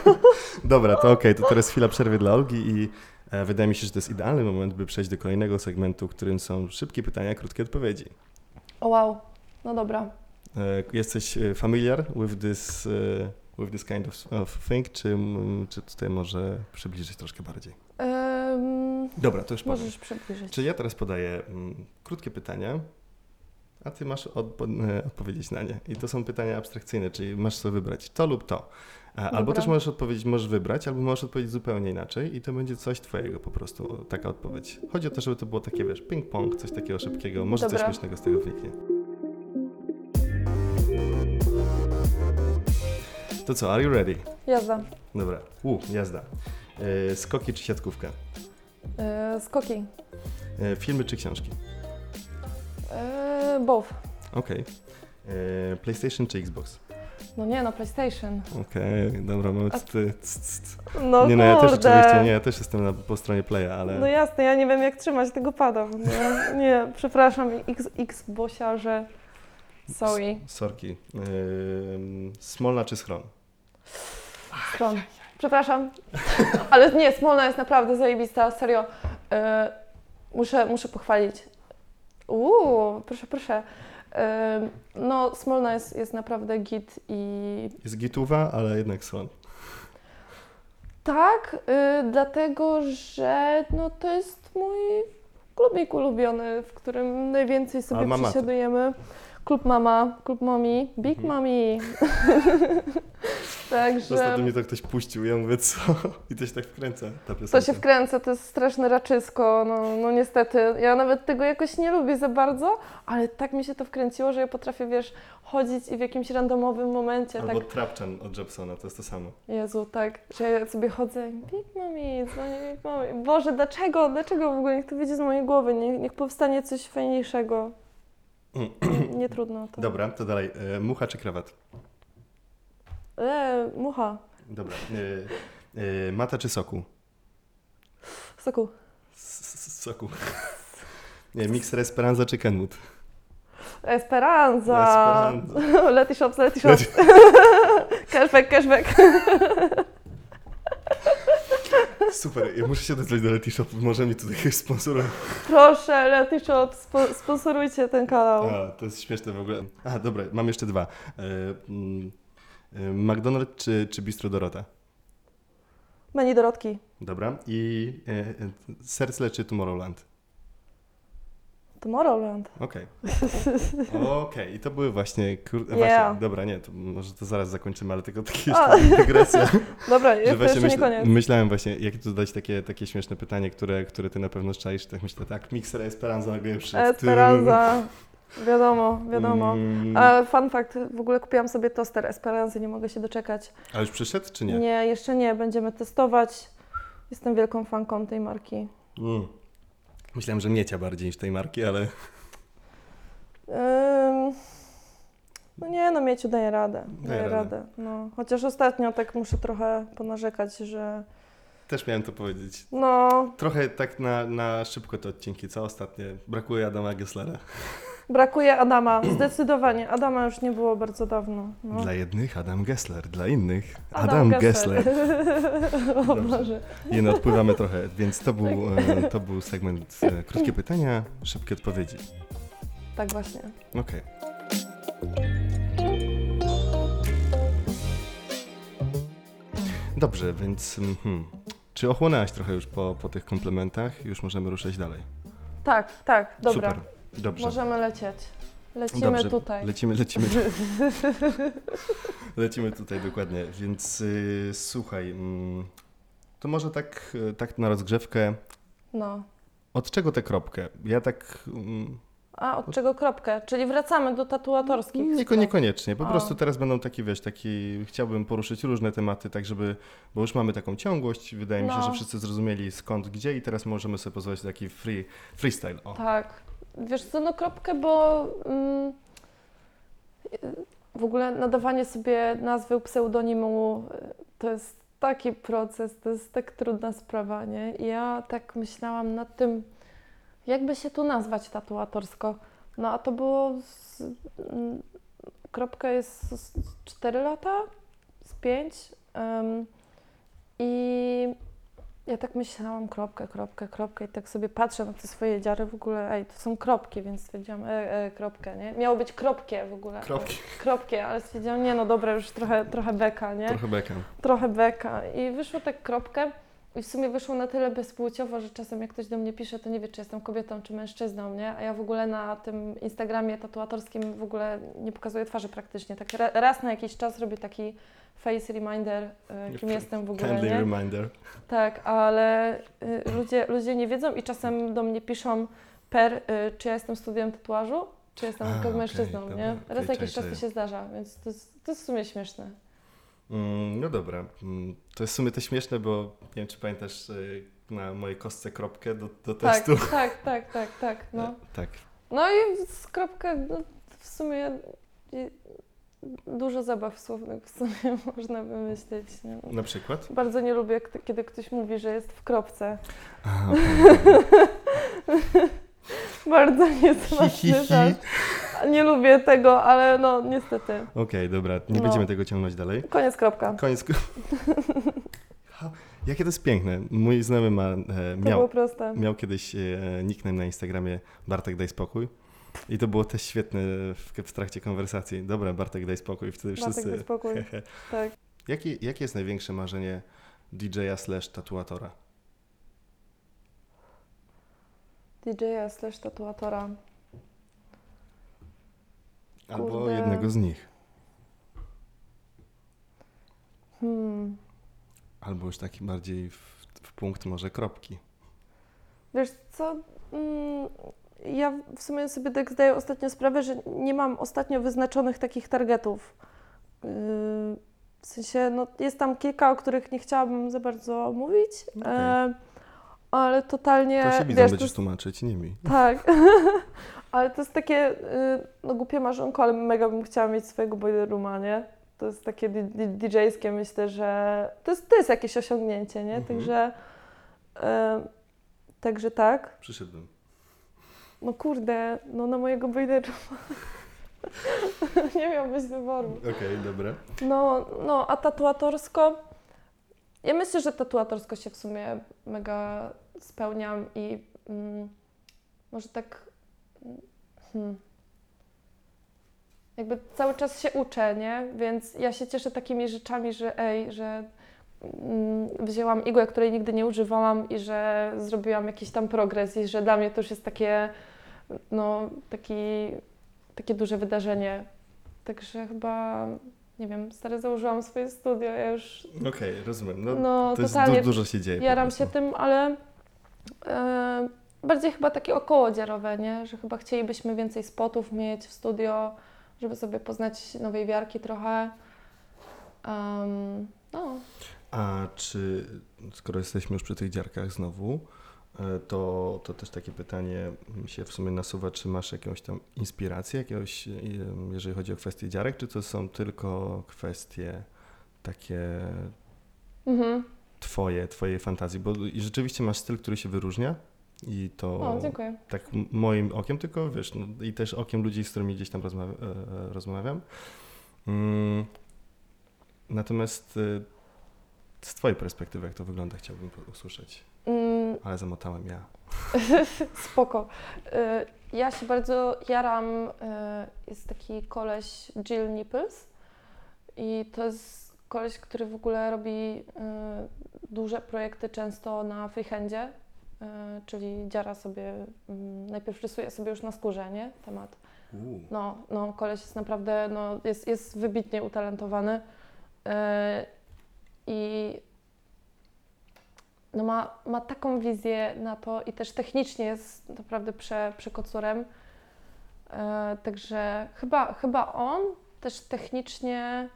[LAUGHS] dobra, to okej, to teraz chwila przerwy dla Olgi i e, wydaje mi się, że to jest idealny moment, by przejść do kolejnego segmentu, którym są szybkie pytania, krótkie odpowiedzi. O wow, no dobra. E, jesteś e, familiar with this, with this kind of, of thing, czy, czy tutaj może przybliżyć troszkę bardziej? Ym, Dobra, to już powiem. możesz przybliżyć. Czy ja teraz podaję mm, krótkie pytania, a ty masz odpo- e, odpowiedzieć na nie. I to są pytania abstrakcyjne, czyli masz sobie wybrać to lub to. E, Albo Dobra. też możesz odpowiedzieć, możesz wybrać, albo możesz odpowiedzieć zupełnie inaczej i to będzie coś twojego po prostu, taka odpowiedź. Chodzi o to, żeby to było takie, wiesz, ping-pong, coś takiego szybkiego, może coś Dobra. śmiesznego z tego wyniknie. To co, are you ready? Jazda. Dobra, u, jazda. E, skoki czy siatkówka? Skoki. Filmy czy książki? E, both. Okej. E, PlayStation czy Xbox? No nie, no PlayStation. Okej, dobra, mamy A- c- c- c- No Nie no, ja też kurde. oczywiście, nie, ja też jestem na, po stronie Playa, ale... No jasne, ja nie wiem jak trzymać tego pada. Nie, nie przepraszam, X, X bosiarze. Sorry. Sorki. Ym, Smolna czy Schron? Stron. Przepraszam. Ale nie, Smolna jest naprawdę zajebista, serio. E, muszę, muszę pochwalić. Uuu, proszę, proszę. No, Smolna jest, jest naprawdę git i Jest gituwa, ale jednak Schron. tak, y, dlatego że no, to jest mój klubik ulubiony, w którym najwięcej sobie Alma przesiadujemy. Klub mama, klub mommy, big Mhm. mommy. [LAUGHS] Także Ostatnio mi to ktoś puścił, ja mówię, co? [LAUGHS] I to się tak wkręca, ta piosenka. to się wkręca, to jest straszne raczysko, no, no niestety. Ja nawet tego jakoś nie lubię za bardzo, ale tak mi się to wkręciło, że ja potrafię, wiesz, chodzić i w jakimś randomowym momencie, Albo tak, Trapczan od Jepsona, to jest to samo. Jezu, tak, że ja sobie chodzę, big mommy, dzwonię big mommy. Boże, dlaczego, dlaczego w ogóle, niech to wyjdzie z mojej głowy, niech, niech powstanie coś fajniejszego. Nie, nie trudno to. Dobra, to dalej. E, mucha czy krawat? E, mucha, Dobra. E, e, mata czy soku? soku, S- soku. [LAUGHS] Nie, mikser Esperanza czy Kenwood? Esperanza. Esperanza. [LAUGHS] Lety shops, lety shops. [LAUGHS] cashback, cashback. Super, ja muszę się odezwać do Leti Shop, może mi tutaj ktoś sponsoruje. Proszę, Lety Shop, spo, sponsorujcie ten kanał. A, to jest śmieszne w ogóle. A, dobra, mam jeszcze dwa. E, mm, McDonald's czy, czy Bistro Dorota? Menu Dorotki. Dobra. I e, e, Sercle czy Tomorrowland? Tomorrowland. Okej. [LAUGHS] Okej, i to były właśnie, kur... Yeah. właśnie, dobra, nie, to może to zaraz zakończymy, ale tylko takie A. jeszcze dygresja. [LAUGHS] Dobra, że jeszcze, właśnie jeszcze nie koniec. myślałem właśnie, jakie tu dać takie, takie śmieszne pytanie, które, które ty na pewno czaisz, tak myślę, tak, Mixer Esperanza nagle przyszedł. Esperanza. Wiadomo, wiadomo. Mm, A fun fact, w ogóle kupiłam sobie toster Esperanza, nie mogę się doczekać. A już przyszedł, czy nie? Nie, jeszcze nie, będziemy testować. Jestem wielką fanką tej marki. Mm. Myślałem, że miecia bardziej niż tej marki, ale Ym, no nie, no Mieciu daje radę. Daje radę. radę. No. Chociaż ostatnio tak muszę trochę ponarzekać, że też miałem to powiedzieć. no Trochę tak na, na szybko te odcinki, co ostatnie? Brakuje Adama Gesslera. Brakuje Adama. Zdecydowanie. Adama już nie było bardzo dawno. No. Dla jednych Adam Gessler, dla innych Adam, Gessler. [LAUGHS] o Dobrze. Boże. I no, odpływamy trochę, więc to był, e, to był segment e, krótkie pytania, szybkie odpowiedzi. Tak właśnie. Okej. Dobrze, więc mhm. czy ochłonęłaś trochę już po, po tych komplementach? Już możemy ruszać dalej. Tak, tak, dobra. Super, dobrze. Możemy lecieć. Lecimy Dobrze, tutaj. Lecimy, lecimy. [LAUGHS] lecimy tutaj dokładnie, więc y, słuchaj, mm, to może tak, y, tak na rozgrzewkę, No. od czego tę kropkę? Ja tak mm, A od czego kropkę? Czyli wracamy do tatuatorskich. Nieko, niekoniecznie. Po O. prostu teraz będą taki, wiesz, taki, chciałbym poruszyć różne tematy, tak żeby, bo już mamy taką ciągłość, wydaje mi się, No. że wszyscy zrozumieli skąd, gdzie i teraz możemy sobie pozwolić na taki free, freestyle. O. Tak. Wiesz co, no kropkę, bo mm, w ogóle nadawanie sobie nazwy pseudonimu y, to jest taki proces, to jest tak trudna sprawa, nie? I ja tak myślałam nad tym, jakby się tu nazwać tatuatorsko. No a to było, z, mm, kropka jest z 4 lata, z 5 i ja tak myślałam, kropkę, kropkę, kropkę i tak sobie patrzę na te swoje dziary w ogóle, ej, to są kropki, więc stwierdziłam, e, e, kropkę, nie? Miało być kropkie w ogóle. Kropki. Kropkie, ale stwierdziłam, nie no dobra, już trochę, trochę beka, nie? Trochę beka. Trochę beka i wyszło tak kropkę i w sumie wyszło na tyle bezpłciowo, że czasem jak ktoś do mnie pisze, to nie wie, czy jestem kobietą, czy mężczyzną, nie? A ja w ogóle na tym Instagramie tatuatorskim w ogóle nie pokazuję twarzy praktycznie. Tak ra- raz na jakiś czas robię taki face reminder, y, kim jestem w ogóle, Kindly nie? reminder. Tak, ale y, ludzie, ludzie nie wiedzą i czasem do mnie piszą per, y, czy ja jestem studiem tatuażu, czy jestem A, okej, mężczyzną, dobra, nie? Raz na jakiś czas to się zdarza, więc to jest, to jest w sumie śmieszne. Mm, no dobra, Mm, to jest w sumie to śmieszne, bo nie wiem, czy pamiętasz na mojej kostce kropkę do, do Tak, testu. [LAUGHS] tak, tak, tak, tak, no. E, tak. No i z kropka, no, w sumie dużo zabaw słownych w sumie [LAUGHS] można wymyślić. Nie? Na przykład? Bardzo nie lubię, kiedy ktoś mówi, że jest w kropce. Aha. [LAUGHS] Bardzo niesmaczny żart. Nie lubię tego, ale no niestety. Okej, dobra, nie No. będziemy tego ciągnąć dalej. Koniec kropka. Koniec. [LAUGHS] Jakie to jest piękne. Mój znajomy ma, e, miał, miał kiedyś e, nickname na Instagramie Bartek daj spokój. I to było też świetne w, w trakcie konwersacji. Dobra, Bartek daj spokój. Wtedy Bartek, wszyscy... daj spokój. [LAUGHS] Tak. Jakie, jakie jest największe marzenie DJ-a slash tatuatora? DJ-a slash tatuatora. Albo Kurde. jednego z nich. Hmm. Albo już taki bardziej w, w punkt może kropki. Wiesz co? Mm, Ja w sumie sobie tak zdaję ostatnio sprawę, że nie mam ostatnio wyznaczonych takich targetów. Yy, W sensie, no, jest tam kilka, o których nie chciałabym za bardzo mówić, Okej. e, ale totalnie. To się wiesz, to będziesz jest, tłumaczyć, nie mi. tak. [LAUGHS] [LAUGHS] ale to jest takie, yy, no głupie marzonko, ale mega bym chciała mieć swojego boiler rooma, nie? To jest takie DJ-skie, myślę, że to jest, to jest jakieś osiągnięcie, nie? Mhm. Także, e, także tak. Przyszedłem. No kurde, no na mojego boileru [LAUGHS] nie miałbyś wyboru. Okej, dobra. No, no, a tatuatorsko, ja myślę, że tatuatorsko się w sumie mega spełniam i mm, może tak hmm, jakby cały czas się uczę, nie? Więc ja się cieszę takimi rzeczami, że ej, że mm, wzięłam igłę, której nigdy nie używałam i że zrobiłam jakiś tam progres i że dla mnie to już jest takie, no, taki, takie duże wydarzenie. Także chyba, nie wiem, stary założyłam swoje studio, ja już, Okej, rozumiem. No, no, to jest du- dużo się dzieje. jaram się tym, ale e, bardziej chyba takie okołodziarowe, nie? Że chyba chcielibyśmy więcej spotów mieć w studio, żeby sobie poznać nowej wiarki trochę. Em, no, A czy, skoro jesteśmy już przy tych dziarkach znowu, to, to też takie pytanie mi się w sumie nasuwa, czy masz jakąś tam inspirację, jakiegoś, e, jeżeli chodzi o kwestie dziarek, czy to są tylko kwestie takie mhm. twoje, twojej fantazji? Bo rzeczywiście masz styl, który się wyróżnia i to o, tak moim okiem, tylko wiesz, no, i też okiem ludzi, z którymi gdzieś tam e, e, rozmawiam. Mm, natomiast e, z twojej perspektywy, jak to wygląda, chciałbym usłyszeć. Mm, Ale zamotałem ja. [LAUGHS] Spoko. Y, Ja się bardzo jaram. y, Jest taki koleś Jill Nipples i to jest koleś, który w ogóle robi y, duże projekty często na freehandzie, czyli dziara sobie, mm, najpierw rysuje sobie już na skórze, nie? Temat. No, no koleś jest naprawdę, no, jest, jest wybitnie utalentowany i no ma, ma taką wizję na to i też technicznie jest naprawdę prze, przekocurem. Yy, także chyba, chyba on też technicznie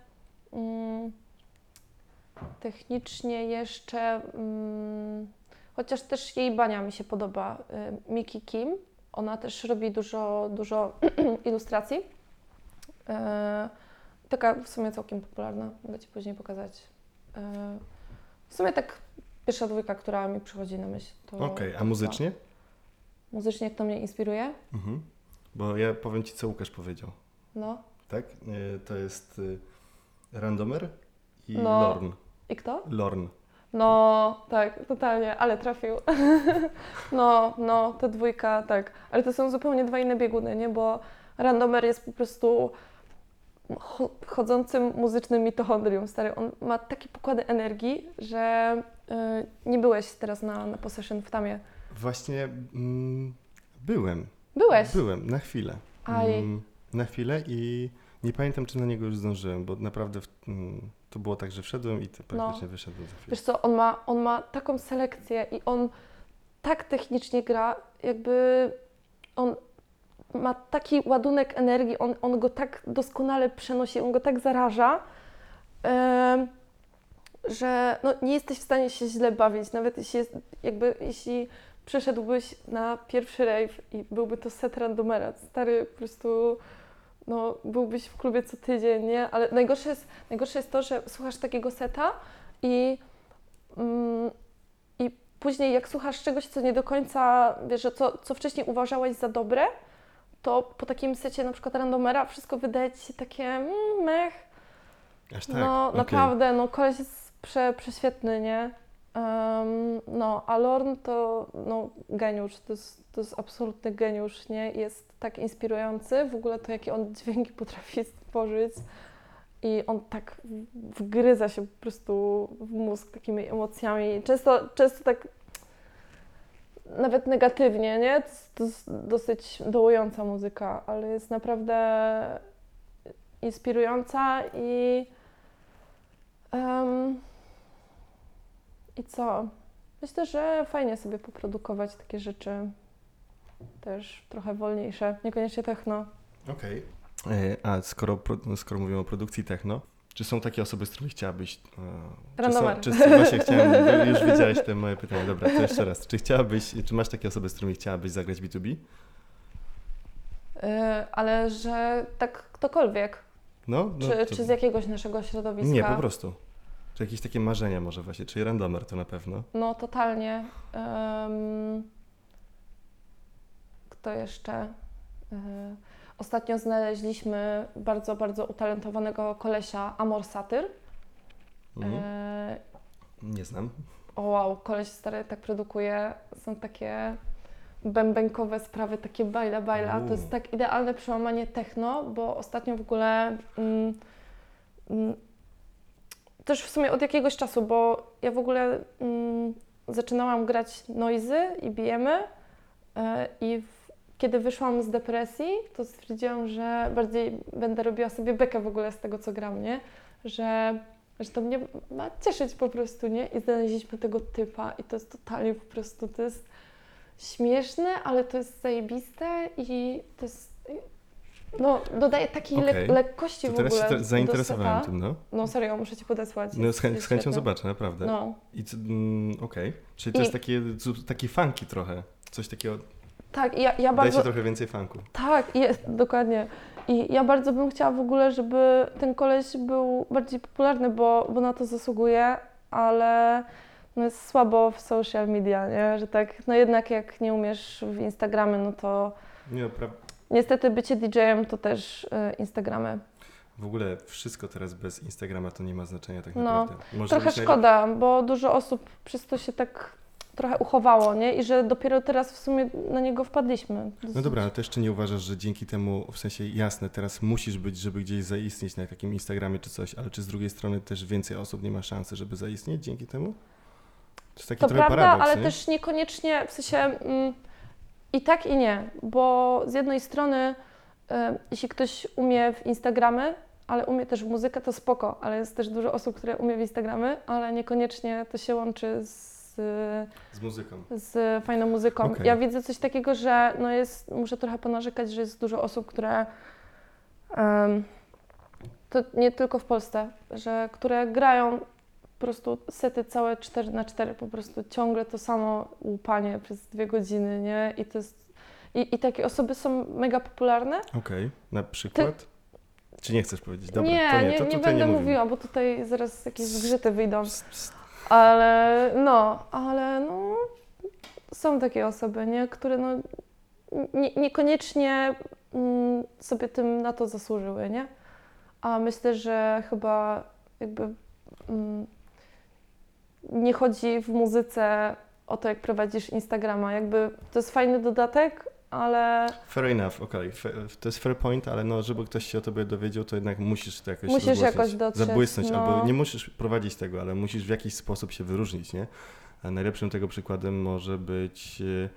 mm, technicznie jeszcze mm, chociaż też jej bania mi się podoba. Yy, Miki Kim, ona też robi dużo, dużo [CLEARS THROAT] ilustracji. E, taka w sumie całkiem popularna, mogę Ci później pokazać. E, w sumie tak pierwsza dwójka, która mi przychodzi na myśl. To Okej, to a muzycznie? Muzycznie kto mnie inspiruje? Mhm. Bo ja powiem ci, co Łukasz powiedział. No. Tak? E, To jest e, Randomer i No. Lorn. I kto? Lorn. No, tak, totalnie, ale trafił. [LAUGHS] no, no, ta dwójka, tak. Ale to są zupełnie dwa inne bieguny, nie? Bo Randomer jest po prostu cho- chodzącym muzycznym mitochondrium, stary. On ma takie pokłady energii, że y, nie byłeś teraz na, na possession w Tamie. Właśnie mm, byłem. Byłeś? Byłem, na chwilę. Aj. Mm, na chwilę i nie pamiętam, czy na niego już zdążyłem, bo naprawdę w, mm, to było tak, że wszedłem i to praktycznie wyszedłem za chwilę. Wiesz co, on ma, on ma taką selekcję i on tak technicznie gra, jakby on ma taki ładunek energii, on, on go tak doskonale przenosi, on go tak zaraża, em, że no, nie jesteś w stanie się źle bawić, nawet jeśli, jest, jakby, jeśli przeszedłbyś na pierwszy rave i byłby to set randomera, stary po prostu no, byłbyś w klubie co tydzień, nie? Ale najgorsze jest, najgorsze jest to, że słuchasz takiego seta i, mm, i później jak słuchasz czegoś, co nie do końca, wiesz, że co, co wcześniej uważałeś za dobre, to po takim secie na przykład randomera wszystko wydaje ci się takie mm, mech, Aż tak? no okej. naprawdę, no koleś jest prze, prześwietny, nie? Em, no, a to no, geniusz, to jest, to jest absolutny geniusz, nie? Jest tak inspirujący, w ogóle to jakie on dźwięki potrafi stworzyć i on tak wgryza się po prostu w mózg takimi emocjami. Często, często tak nawet negatywnie, nie? To jest, to jest dosyć dołująca muzyka, ale jest naprawdę inspirująca i em, i co? Myślę, że fajnie sobie poprodukować takie rzeczy też trochę wolniejsze, niekoniecznie techno. Okej. E, A skoro, skoro mówimy o produkcji techno, czy są takie osoby, z którymi chciałabyś... e, Czy, są, Randomer. czy właśnie chciałem, już wiedziałeś te moje pytanie. Dobra, to jeszcze raz. Czy chciałabyś, czy masz takie osoby, z którymi chciałabyś zagrać B2B? Yy, ale że tak ktokolwiek, No, no czy, to- czy z jakiegoś naszego środowiska. Nie, po prostu. Czy jakieś takie marzenia może właśnie, czyli randomer to na pewno. No, totalnie. Em, kto jeszcze? E, ostatnio znaleźliśmy bardzo, bardzo utalentowanego kolesia Amor Satyr. Mhm. E, Nie znam. o wow, koleś stary tak produkuje. Są takie bębenkowe sprawy, takie bajla bajla. To jest tak idealne przełamanie techno, bo ostatnio w ogóle mm, mm, też w sumie od jakiegoś czasu, bo ja w ogóle mm, zaczynałam grać noizy i bijemy e, i w, kiedy wyszłam z depresji, to stwierdziłam, że bardziej będę robiła sobie bekę w ogóle z tego, co gram, nie? Że, że to mnie ma cieszyć po prostu, nie? I znaleźliśmy tego typa i to jest totalnie po prostu, to jest śmieszne, ale to jest zajebiste i to jest, no, dodaje takiej le- Okej. lekkości To w teraz ogóle się te- zainteresowałem tym, no. No serio, muszę Ci podesłać. No z, chę- z chęcią zobaczę, naprawdę. No, I mm, okej. Czyli to I- jest takie, zu- taki funky trochę. Coś takiego, tak, ja, ja dajcie bardzo... trochę więcej funku. Tak, jest, dokładnie. I ja bardzo bym chciała w ogóle, żeby ten koleś był bardziej popularny, bo, bo na to zasługuje, ale no jest słabo w social media, nie? Że tak, no jednak jak nie umiesz w Instagramy, no to Nie, no, pra- niestety bycie DJ-em to też y, Instagramy. w ogóle wszystko teraz bez Instagrama to nie ma znaczenia tak No, naprawdę. Może Trochę szkoda, bo dużo osób przez to się tak trochę uchowało, nie? I że dopiero teraz w sumie na niego wpadliśmy. No dobra, ale też czy nie uważasz, że dzięki temu, w sensie jasne, teraz musisz być, żeby gdzieś zaistnieć na takim Instagramie czy coś, ale czy z drugiej strony też więcej osób nie ma szansy, żeby zaistnieć dzięki temu? To jest taki To prawda, paradoks, ale nie? też niekoniecznie, w sensie mm, i tak i nie, bo z jednej strony y, jeśli ktoś umie w Instagramy, ale umie też w muzykę, to spoko, ale jest też dużo osób, które umie w Instagramy, ale niekoniecznie to się łączy z, Z muzyką. z fajną muzyką. Okej. Ja widzę coś takiego, że no jest, muszę trochę ponarzekać, że jest dużo osób, które em, to nie tylko w Polsce, że które grają prostu sety całe 4 na 4 po prostu ciągle to samo łupanie przez dwie godziny, nie? I to jest i, i takie osoby są mega popularne. Okej, na przykład? Czy nie chcesz powiedzieć? Dobra, nie, to nie, nie, to nie będę nie mówiła, bo tutaj zaraz jakieś zgrzyty wyjdą. Ale no, ale no, są takie osoby, nie, które no, nie, niekoniecznie mm, sobie tym na to zasłużyły, nie? A myślę, że chyba jakby mm, nie chodzi w muzyce o to, jak prowadzisz Instagrama. Jakby to jest fajny dodatek, ale Fair enough, okej. Fe- To jest fair point, ale no, żeby ktoś się o tobie dowiedział, to jednak musisz to jakoś Musisz rozgłosić, jakoś dotrzeć, zabłysnąć, no. albo nie musisz prowadzić tego, ale musisz w jakiś sposób się wyróżnić, nie? A najlepszym tego przykładem może być mm,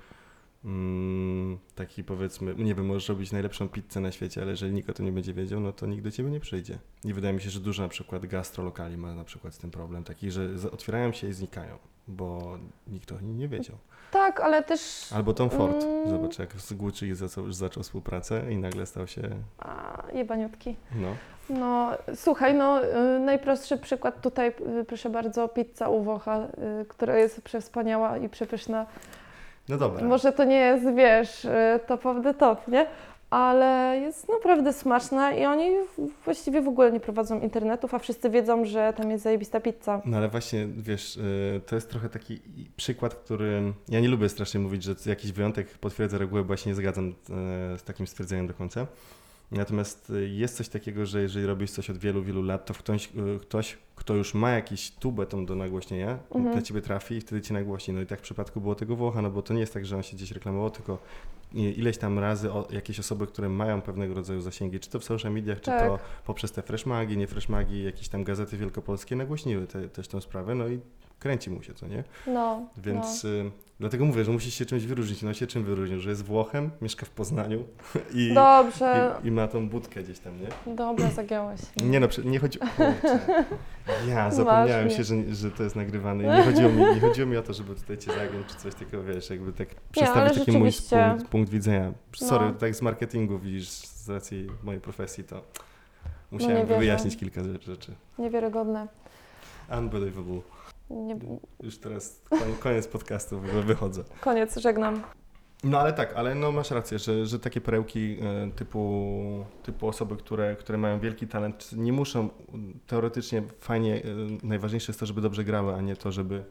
taki powiedzmy, nie wiem, możesz robić najlepszą pizzę na świecie, ale jeżeli nikt o tym nie będzie wiedział, no to nikt do ciebie nie przyjdzie. I wydaje mi się, że dużo na przykład gastrolokali ma na przykład z tym problem, taki, że otwierają się i znikają, bo nikt o nim nie wiedział. tak, ale też... Albo Tom Ford, Mm. zobacz jak z Gucci zaczął, już zaczął współpracę i nagle stał się, A, jebaniutki. no, No, słuchaj, no y, najprostszy przykład tutaj, y, proszę bardzo, pizza u Włocha, y, która jest przewspaniała i przepyszna. No dobra. Może to nie jest, wiesz, y, top of the top, nie? Ale jest naprawdę smaczna i oni właściwie w ogóle nie prowadzą internetów, a wszyscy wiedzą, że tam jest zajebista pizza. No ale właśnie, wiesz, y, to jest trochę taki przykład, który, ja nie lubię strasznie mówić, że jakiś wyjątek potwierdza regułę, bo ja się nie zgadzam y, z takim stwierdzeniem do końca. Natomiast y, jest coś takiego, że jeżeli robisz coś od wielu, wielu lat, to ktoś, y, ktoś kto już ma jakiś tubę tą do nagłośnienia, Mhm. dla ciebie trafi i wtedy cię nagłośni. No i tak w przypadku było tego Włocha, no bo to nie jest tak, że on się gdzieś reklamował, tylko i- ileś tam razy o, jakieś osoby, które mają pewnego rodzaju zasięgi, czy to w social mediach, czy Tak. to poprzez te freshmagi, nie freshmagi, jakieś tam gazety wielkopolskie nagłośniły te, też tę sprawę, no i kręci mu się to, nie? No, Więc y, dlatego mówię, że musisz się czymś wyróżnić. No się czym wyróżnił? Że jest Włochem, mieszka w Poznaniu [LAUGHS] i, no. Dobrze, i, i ma tą budkę gdzieś tam, nie? dobra, zagiąłeś. Nie no, nie chodzi o... Ja zapomniałem się, że, że to jest nagrywane i nie chodziło, mi, nie chodziło mi o to, żeby tutaj cię zagiąć czy coś takiego, wiesz, jakby tak przedstawić taki mój punkt, punkt widzenia. Sorry, No. tak z marketingu widzisz, z racji mojej profesji, to nie musiałem wierzę. wyjaśnić kilka rzeczy. Niewiarygodne. Unbelievable. Nie, Już teraz koniec podcastu, wychodzę. koniec, żegnam. No ale tak, ale no masz rację, że, że takie perełki e, typu, typu osoby, które, które mają wielki talent, nie muszą teoretycznie fajnie, e, najważniejsze jest to, żeby dobrze grały, a nie to, żeby,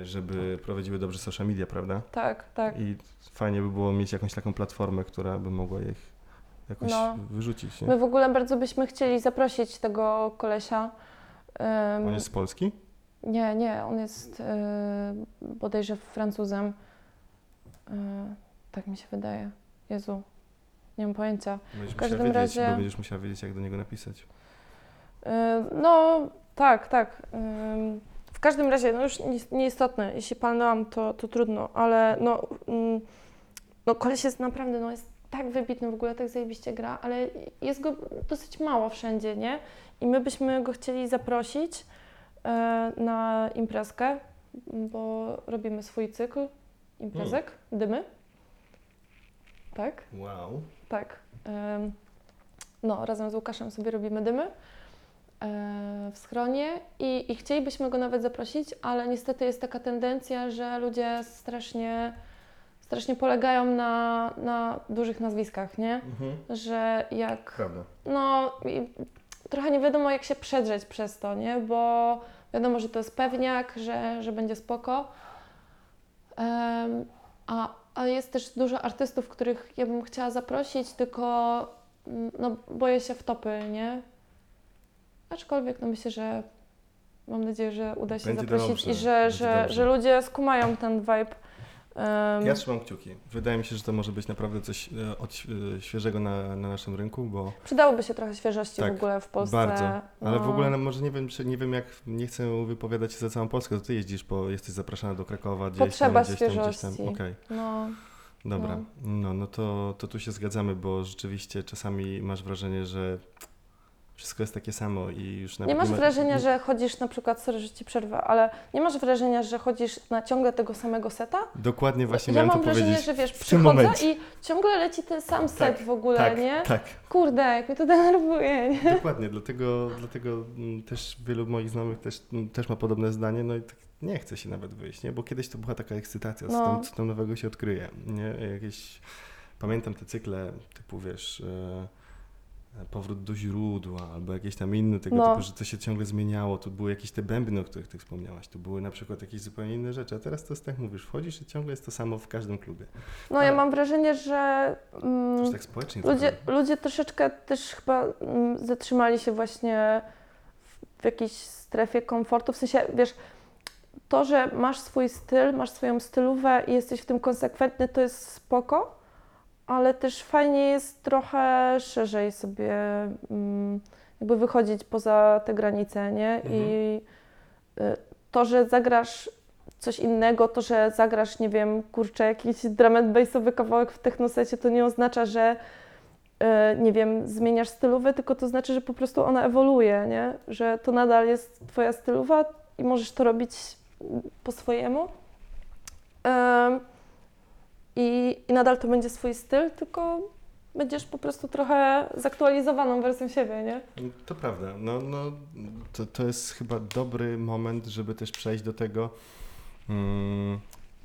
e, żeby prowadziły dobrze social media, prawda? Tak, tak. I fajnie by było mieć jakąś taką platformę, która by mogła ich jakoś No. wyrzucić. Nie? My w ogóle bardzo byśmy chcieli zaprosić tego kolesia. Ym, On jest z Polski? Nie, nie, on jest yy, bodajże Francuzem. Yy, tak mi się wydaje. Jezu, nie mam pojęcia. Będziesz każdym musiała wiedzieć, razie- bo będziesz musiała wiedzieć, jak do niego napisać. Yy, no, tak, tak. Ym, w każdym razie, no już nie- nieistotne, jeśli palnęłam, to, to trudno, ale no, ym, no koleś jest naprawdę, no jest tak wybitny w ogóle, tak zajebiście gra, ale jest go dosyć mało wszędzie, nie? I my byśmy go chcieli zaprosić na imprezkę, bo robimy swój cykl imprezek, dymy. Tak? Wow. Tak. No, razem z Łukaszem sobie robimy dymy e, w schronie i, i chcielibyśmy go nawet zaprosić, ale niestety jest taka tendencja, że ludzie strasznie, strasznie polegają na, na dużych nazwiskach, nie? Mhm. Że jak Prawda. no, trochę nie wiadomo, jak się przedrzeć przez to, nie? Bo wiadomo, że to jest pewniak, że, że będzie spoko. Em, a, a jest też dużo artystów, których ja bym chciała zaprosić, tylko mm, no, boję się w topy, nie? Aczkolwiek no myślę, że mam nadzieję, że uda się Będzie zaprosić dobrze, i że, będzie że, dobrze. że ludzie skumają ten vibe. Em, Ja trzymam kciuki. Wydaje mi się, że to może być naprawdę coś e, od, e, świeżego na, na naszym rynku, bo Przydałoby się trochę świeżości Tak, w ogóle w Polsce. bardzo. Ale w no. ogóle no, może nie wiem, nie wiem jak, nie chcę wypowiadać się za całą Polskę, to ty jeździsz, bo jesteś zapraszana do Krakowa, gdzieś Potrzeba tam, gdzieś tam, gdzieś tam. świeżości. Okej, No, dobra. No. No, no to, to tu się zgadzamy, bo rzeczywiście czasami masz wrażenie, że wszystko jest takie samo i już nawet Nie masz ma- wrażenia, że chodzisz na przykład, sorry, że ci przerwę, ale nie masz wrażenia, że chodzisz na ciągle tego samego seta? Dokładnie właśnie ja miałem mam to wrażenie, powiedzieć. że wiesz, w tym przychodzę momencie. i ciągle leci ten sam set w ogóle, tak, nie? tak. Kurde, jak mnie to denerwuje, nie? Dokładnie, dlatego, dlatego mm, też wielu moich znajomych też, mm, też ma podobne zdanie, no i tak nie chce się nawet wyjść, nie? Bo kiedyś to była taka ekscytacja, co, No. tam, co tam nowego się odkryje, nie? Jakieś, pamiętam te cykle typu, wiesz, e, powrót do źródła, albo jakieś tam inne tego No. typu, że to się ciągle zmieniało, tu były jakieś te bębny, o których ty wspomniałaś, tu były na przykład jakieś zupełnie inne rzeczy, a teraz to jest tak mówisz, wchodzisz i ciągle jest to samo w każdym klubie. No ja Ale- mam wrażenie, że To mm, już tak społecznie ludzie, trochę. ludzie troszeczkę też chyba mm, zatrzymali się właśnie w, w jakiejś strefie komfortu, w sensie, wiesz, to, że masz swój styl, masz swoją stylówę i jesteś w tym konsekwentny, to jest spoko, ale też fajnie jest trochę szerzej sobie mm, jakby wychodzić poza te granice, nie? Mhm. I y, to, że zagrasz coś innego, to, że zagrasz, nie wiem, kurczę, jakiś drum and bassowy kawałek w technosecie, to nie oznacza, że y, nie wiem, zmieniasz stylówę, tylko to znaczy, że po prostu ona ewoluuje, nie? Że to nadal jest twoja stylowa i możesz to robić po swojemu. I, I nadal to będzie swój styl, tylko będziesz po prostu trochę zaktualizowaną wersją siebie, nie? To prawda. No, no, to, to jest chyba dobry moment, żeby też przejść do tego, mm,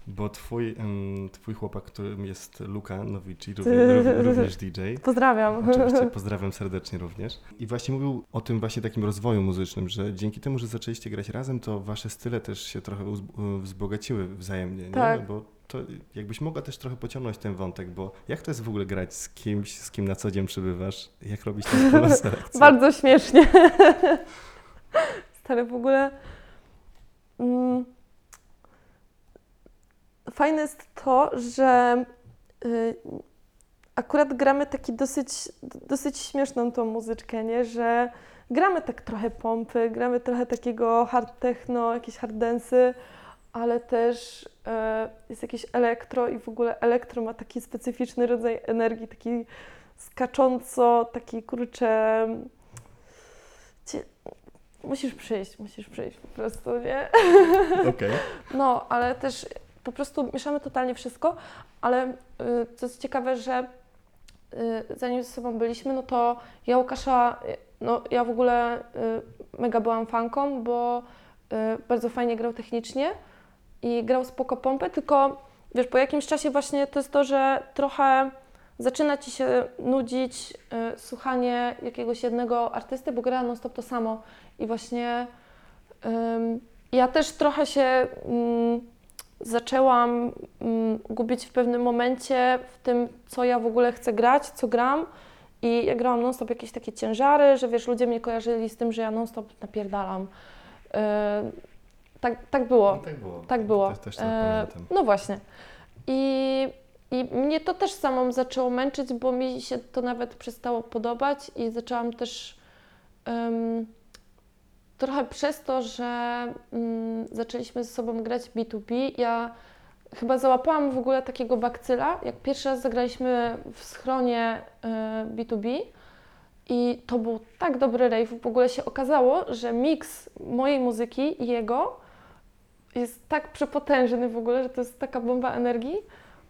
bo twój, mm, twój chłopak, którym jest Luka Nowici, [LAUGHS] również, rów- również DJ. Pozdrawiam. Oczywiście [LAUGHS] pozdrawiam serdecznie również. I właśnie mówił o tym właśnie takim rozwoju muzycznym, że dzięki temu, że zaczęliście grać razem, to wasze style też się trochę wzbogaciły wzajemnie, nie? Tak. No bo to jakbyś mogła też trochę pociągnąć ten wątek, bo jak to jest w ogóle grać z kimś, z kim na co dzień przebywasz? Jak robić tę selekcję? [LAUGHS] Bardzo śmiesznie. [LAUGHS] Stary, w ogóle. Mm, fajne jest to, że y, akurat gramy taki dosyć, dosyć śmieszną tą muzyczkę, nie? Że gramy tak trochę pompy, gramy trochę takiego hard techno, jakieś hard dance'y, ale też jest jakieś elektro i w ogóle elektro ma taki specyficzny rodzaj energii, taki skacząco, taki kurczę. Cie... Musisz przyjść, musisz przyjść po prostu, nie? Okej. [LAUGHS] No, ale też po prostu mieszamy totalnie wszystko, ale y, co jest ciekawe, że y, zanim ze sobą byliśmy, no to ja Łukasza, no ja w ogóle y, mega byłam fanką, bo bardzo fajnie grał technicznie i grał spoko pompę, tylko wiesz, po jakimś czasie właśnie to jest to, że trochę zaczyna Ci się nudzić y, słuchanie jakiegoś jednego artysty, bo gra non stop to samo i właśnie ym, ja też trochę się mm, zaczęłam mm, gubić w pewnym momencie w tym, co ja w ogóle chcę grać, co gram. I ja grałam non-stop jakieś takie ciężary, że wiesz, ludzie mnie kojarzyli z tym, że ja non-stop napierdalam. Tak, tak było. No, tak było. Tak było. Też, też E, no właśnie. I, I mnie to też samą zaczęło męczyć, bo mi się to nawet przestało podobać i zaczęłam też em, trochę przez to, że mm, zaczęliśmy ze sobą grać B2B, ja chyba załapałam w ogóle takiego bakcyla, jak pierwszy raz zagraliśmy w schronie e, B2B i to był tak dobry rave, w ogóle się okazało, że miks mojej muzyki i jego jest tak przepotężny w ogóle, że to jest taka bomba energii,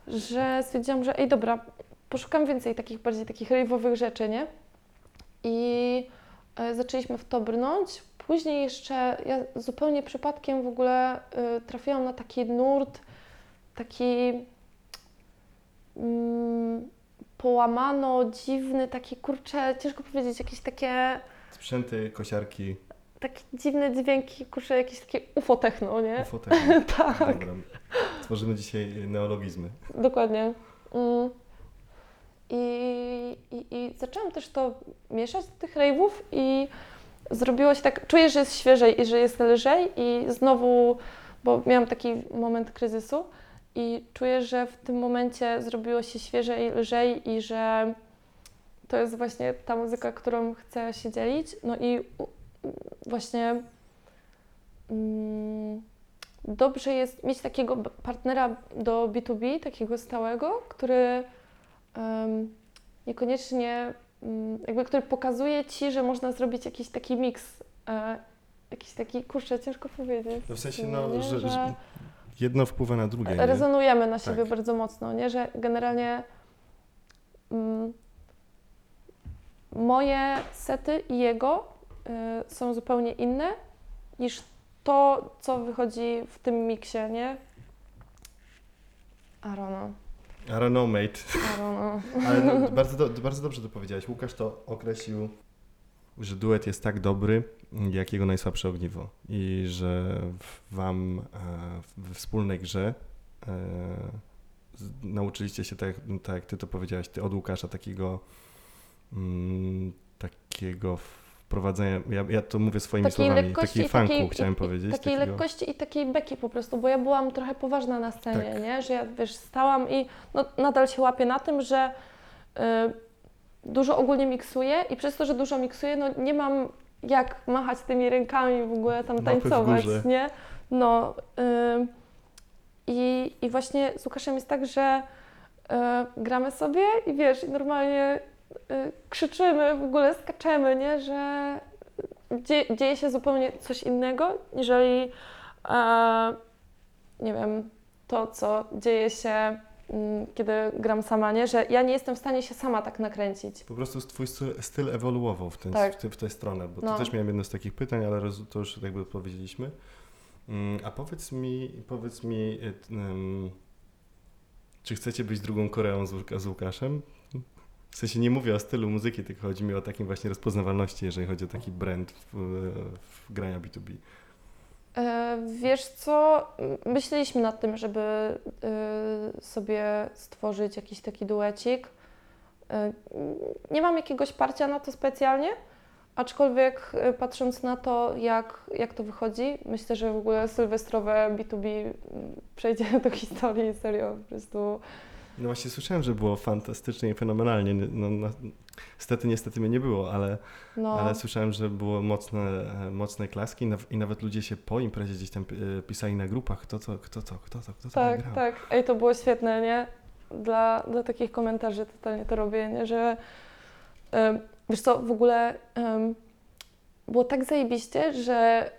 że stwierdziłam, że ej dobra, poszukam więcej takich bardziej takich rave'owych rzeczy, nie? I e, zaczęliśmy w to brnąć. Później jeszcze ja zupełnie przypadkiem w ogóle e, trafiłam na taki nurt, taki mm, połamano, dziwny, taki kurczę, ciężko powiedzieć, jakieś takie Sprzęty, kosiarki, takie dziwne dźwięki, kurczę, jakieś takie UFO techno, nie? ufotechy. [LAUGHS] Tak. Dobra. Tworzymy dzisiaj neologizmy. Dokładnie. Mm. I, i, I zaczęłam też to mieszać do tych rave'ów i zrobiło się tak, czuję, że jest świeżej i że jest lżej i znowu, bo miałam taki moment kryzysu i czuję, że w tym momencie zrobiło się świeżej, lżej i że to jest właśnie ta muzyka, którą chcę się dzielić. No i właśnie mm, dobrze jest mieć takiego partnera do B2B, takiego stałego, który niekoniecznie, mm, jakby który pokazuje Ci, że można zrobić jakiś taki miks, e, jakiś taki, kurczę, ciężko powiedzieć. No w sensie, nie, no, nie? że, że jedno wpływa na drugie. Nie? rezonujemy na siebie Tak. bardzo mocno, nie? Że generalnie mm, moje sety i jego są zupełnie inne niż to, co wychodzi w tym miksie, nie? I don't know. I don't know, mate. I don't know. [LAUGHS] Ale no, bardzo, do, bardzo dobrze to powiedziałeś. Łukasz to określił, że duet jest tak dobry, jak jego najsłabsze ogniwo. I że wam e, we wspólnej grze e, nauczyliście się, tak, jak- tak jak ty to powiedziałeś, ty od Łukasza, takiego, mm, takiego wprowadzenia, ja, ja to mówię swoimi takiej słowami, takiej funku takiej, chciałem i, powiedzieć. takiej takiego- lekkości i takiej beki po prostu, bo ja byłam trochę poważna na scenie, Tak. nie? Że ja wiesz, stałam i no, nadal się łapię na tym, że y, dużo ogólnie miksuję i przez to, że dużo miksuję, no nie mam jak machać tymi rękami w ogóle tam Łapy w tańcować, nie? No y, i, i właśnie z Łukaszem jest tak, że y, gramy sobie i wiesz, i normalnie krzyczymy, w ogóle skaczemy, nie? Że dzie, dzieje się zupełnie coś innego, niżeli e, nie wiem, to, co dzieje się, mm, kiedy gram sama, nie? Że ja nie jestem w stanie się sama tak nakręcić. Po prostu twój styl, ewoluował w, ten, Tak. w, ty, w tę stronę, bo No. to też miałem jedno z takich pytań, ale to już jakby odpowiedzieliśmy. Mm, A powiedz mi, powiedz mi, y, czy chcecie być drugą Koreą z, z Łukaszem? W sensie nie mówię o stylu muzyki, tylko chodzi mi o takim właśnie rozpoznawalności, jeżeli chodzi o taki brand w, w grania B2B. E, wiesz co, myśleliśmy nad tym, żeby y, sobie stworzyć jakiś taki duecik. E, nie mam jakiegoś parcia na to specjalnie, aczkolwiek e, patrząc na to, jak, jak to wychodzi, myślę, że w ogóle sylwestrowe B2B m, przejdzie [LAUGHS] do historii, serio, po prostu No właśnie słyszałem, że było fantastycznie i fenomenalnie. No, no, niestety, niestety mnie nie było, ale, no... ale słyszałem, że było mocne, e, mocne klaski i, naw- i nawet ludzie się po imprezie gdzieś tam e, pisali na grupach, kto co, kto co, kto co, kto co Tak, tak. Ej, to było świetne, nie? Dla, dla takich komentarzy totalnie to robię, nie? Że wiesz co, w ogóle było tak zajebiście, że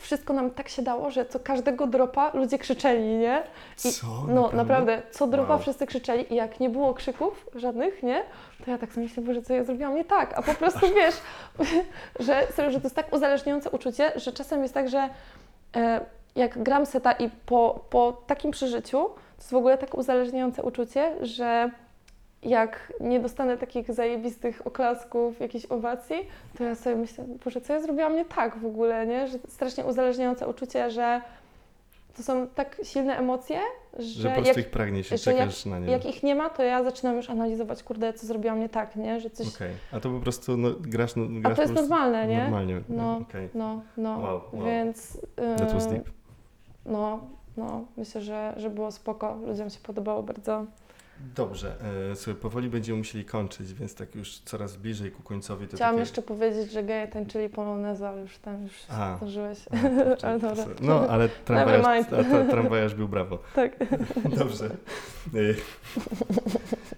wszystko nam tak się dało, że co każdego dropa ludzie krzyczeli, nie? I- Co? No naprawdę, co dropa Wow. wszyscy krzyczeli i jak nie było krzyków żadnych, nie? To ja tak sobie myślę, Boże, co ja zrobiłam nie tak, a po prostu wiesz, [LAUGHS] że serio, że to jest tak uzależniające uczucie, że czasem jest tak, że e, jak gram seta i po, po takim przeżyciu, to jest w ogóle tak uzależniające uczucie, że jak nie dostanę takich zajebistych oklasków, jakichś owacji, to ja sobie myślę, Boże, co ja zrobiłam nie tak w ogóle, nie? Że strasznie uzależniające uczucie, że to są tak silne emocje, że, Że po prostu jak, ich pragniesz i że jak- czekasz na nie. jak ich nie ma, to ja zaczynam już analizować, kurde, co zrobiłam nie tak, nie? Że coś... Okej, a to po prostu no, grasz, no, A grasz to jest normalne, nie? Normalnie, No. okej. No, no, Wow, wow. więc... That was deep. No, no, myślę, że, że było spoko, ludziom się podobało bardzo. Dobrze, e, słuchaj, powoli będziemy musieli kończyć, więc tak już coraz bliżej ku końcowi to Chciałam takie... jeszcze powiedzieć, że geje tańczyli poloneza, ale już tam już A. zdążyłeś. A, [LAUGHS] kurczę, Ale dobra. No, ale tramwajarz, tramwajarz był brawo. [LAUGHS] Tak. [LAUGHS] Dobrze.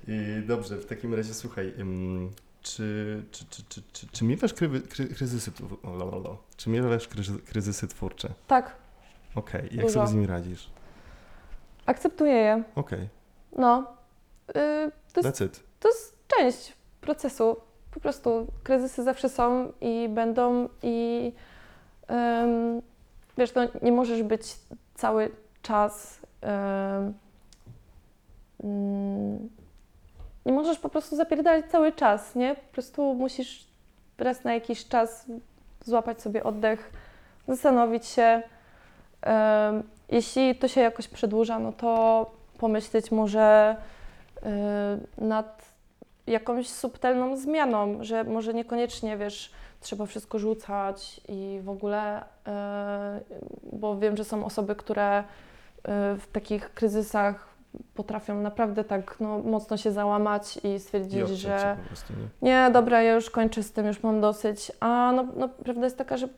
I dobrze, w takim razie słuchaj, czy, czy, czy, czy, czy, czy miewasz krywy, kry, kryzysy, tw- o, lo, lo, lo. czy miewasz kryzysy, kryzysy twórcze? Tak, Okej, jak Dużo. sobie z nimi radzisz? akceptuję je. Okej, No. Yy, to, jest, that's it. to jest część procesu. Po prostu kryzysy zawsze są i będą i ym, wiesz, no, nie możesz być cały czas mm, nie możesz po prostu zapierdalać cały czas, nie? Po prostu musisz raz na jakiś czas złapać sobie oddech, zastanowić się. Ym, jeśli to się jakoś przedłuża, no to pomyśleć może y, nad jakąś subtelną zmianą, że może niekoniecznie, wiesz, trzeba wszystko rzucać i w ogóle, y, bo wiem, że są osoby, które y, w takich kryzysach potrafią naprawdę tak no, mocno się załamać i I stwierdzić, się że prostu, nie? nie, dobra, ja już kończę z tym, już mam dosyć. A no, no prawda jest taka, że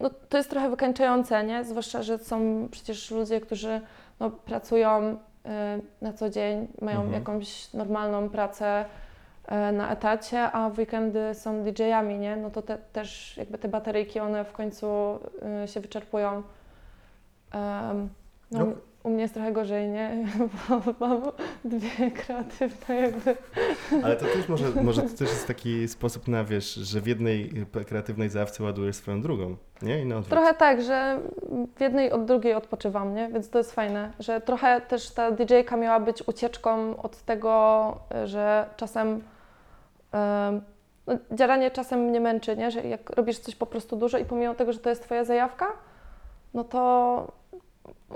no, to jest trochę wykańczające, nie? Zwłaszcza, że są przecież ludzie, którzy no, pracują y, na co dzień, mają Mhm. jakąś normalną pracę y, na etacie, a w weekendy są DJ-ami, nie? No to te, też jakby te bateryjki, one w końcu y, się wyczerpują. Em, no, No. U mnie jest trochę gorzej, nie? [LAUGHS] Bo mam dwie kreatywne jakby Ale to też może, może to też jest taki sposób na, wiesz, że w jednej kreatywnej zajawce ładujesz swoją drugą, nie? I na odwrót. Trochę tak, że w jednej od drugiej odpoczywam, nie? Więc to jest fajne, że trochę też ta DJ-ka miała być ucieczką od tego, że czasem em, no, dzieranie czasem mnie męczy, nie? Że jak robisz coś po prostu dużo i pomimo tego, że to jest twoja zajawka, no to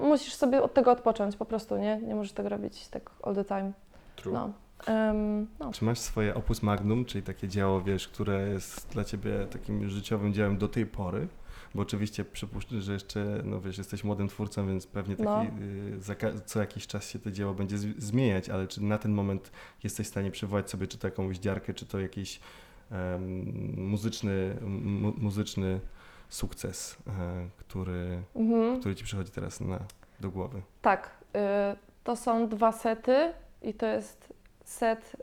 musisz sobie od tego odpocząć po prostu, nie? Nie możesz tego robić tak all the time. True. No. Em, no. Czy masz swoje opus magnum, czyli takie dzieło, wiesz, które jest dla ciebie takim życiowym dziełem do tej pory? Bo oczywiście przypuszczam, że jeszcze, no wiesz, jesteś młodym twórcą, więc pewnie taki, No. y, co jakiś czas się to dzieło będzie z- zmieniać, ale czy na ten moment jesteś w stanie przywołać sobie czy to jakąś dziarkę, czy to jakiś em, muzyczny, mu, muzyczny sukces, e, który, Mhm. który ci przychodzi teraz na, do głowy? Tak, y, to są dwa sety i to jest set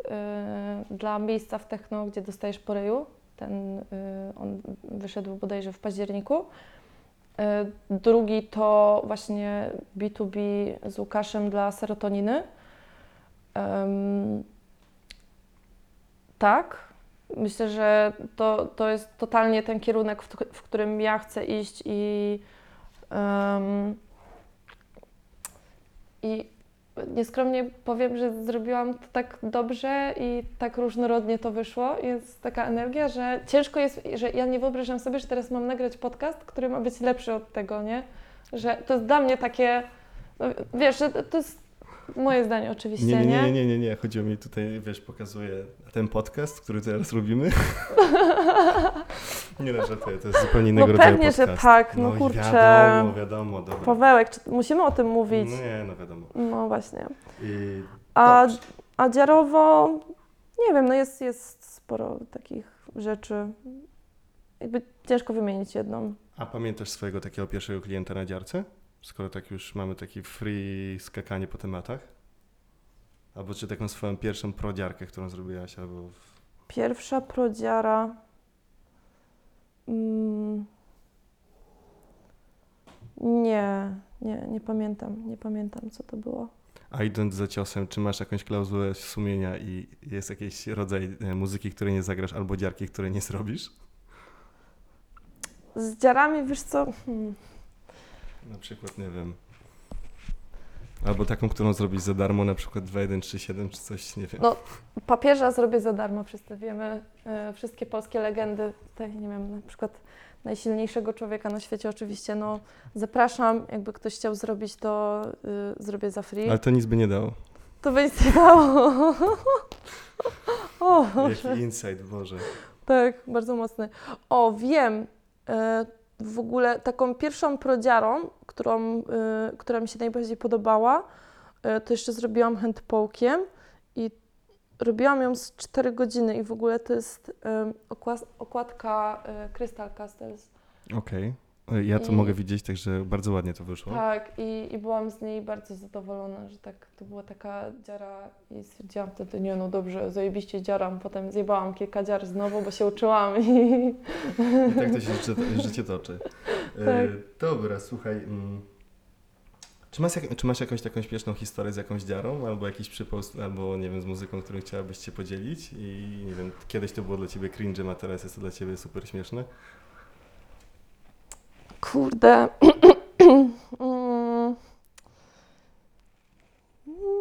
y, dla miejsca w techno, gdzie dostajesz po ryju. Ten, y, on wyszedł bodajże w październiku. Y, drugi to właśnie B2B z Łukaszem dla serotoniny. Em, tak, myślę, że to, to jest totalnie ten kierunek, w, w którym ja chcę iść i em, i nieskromnie powiem, że zrobiłam to tak dobrze i tak różnorodnie to wyszło. Jest taka energia, że ciężko jest, że ja nie wyobrażam sobie, że teraz mam nagrać podcast, który ma być lepszy od tego, nie? Że to jest dla mnie takie, no, wiesz, że to jest moje zdanie oczywiście, Nie, nie? nie, nie, nie, nie. Chodziło mi tutaj, wiesz, pokazuję ten podcast, który teraz robimy. [LAUGHS] nie no, to jest zupełnie innego No rodzaju pewnie, że podcast. tak, no kurczę. wiadomo, wiadomo, dobra. Pawełek, czy musimy o tym mówić? Nie, no wiadomo. No właśnie. I A, a dziarowo, nie wiem, no jest, jest sporo takich rzeczy. Jakby ciężko wymienić jedną. A pamiętasz swojego takiego pierwszego klienta na dziarce? Skoro tak już mamy taki free skakanie po tematach? Albo czy taką swoją pierwszą prodziarkę, którą zrobiłaś, albo... w- Pierwsza prodziara. Mm, nie, nie, nie pamiętam. Nie pamiętam, co to było. A idąc za ciosem, czy masz jakąś klauzulę sumienia i jest jakiś rodzaj e, muzyki, której nie zagrasz, albo dziarki, której nie zrobisz? Z dziarami, wiesz co? Hmm. Na przykład, nie wiem. Albo taką, którą zrobić za darmo, na przykład 2137 czy coś, nie wiem. No, Papieża zrobię za darmo. Przedstawimy e, wszystkie polskie legendy. Tutaj, nie wiem, na przykład najsilniejszego człowieka na świecie oczywiście. No, zapraszam. Jakby ktoś chciał zrobić, to y, zrobię za free. Ale to nic by nie dało. To by nic nie dało. [LAUGHS] o, Jaki insight, Boże. tak, bardzo mocny. O, wiem. E, w ogóle taką pierwszą prodziarą, którą, e, która mi się najbardziej podobała, e, to jeszcze zrobiłam handpołkiem i robiłam ją z 4 godziny i w ogóle to jest okłas- okładka e, Crystal Castles. Okej. E, Ja to I- mogę widzieć, także bardzo ładnie to wyszło. Tak, i, i byłam z niej bardzo zadowolona, że tak to była taka dziara i stwierdziłam wtedy, nie no dobrze, zajebiście dziaram. Potem zjebałam kilka dziar znowu, bo się uczyłam i I tak to się życie, życie toczy. [LAUGHS] E, Tak. dobra, słuchaj. Mm, czy, masz jak, czy masz jakąś taką śmieszną historię z jakąś dziarą, albo jakiś przypost, albo nie wiem, z muzyką, którą chciałabyś się podzielić i nie wiem, kiedyś to było dla ciebie cringe, a teraz jest to dla ciebie super śmieszne? Kurde. [CLEARS THROAT] Mm.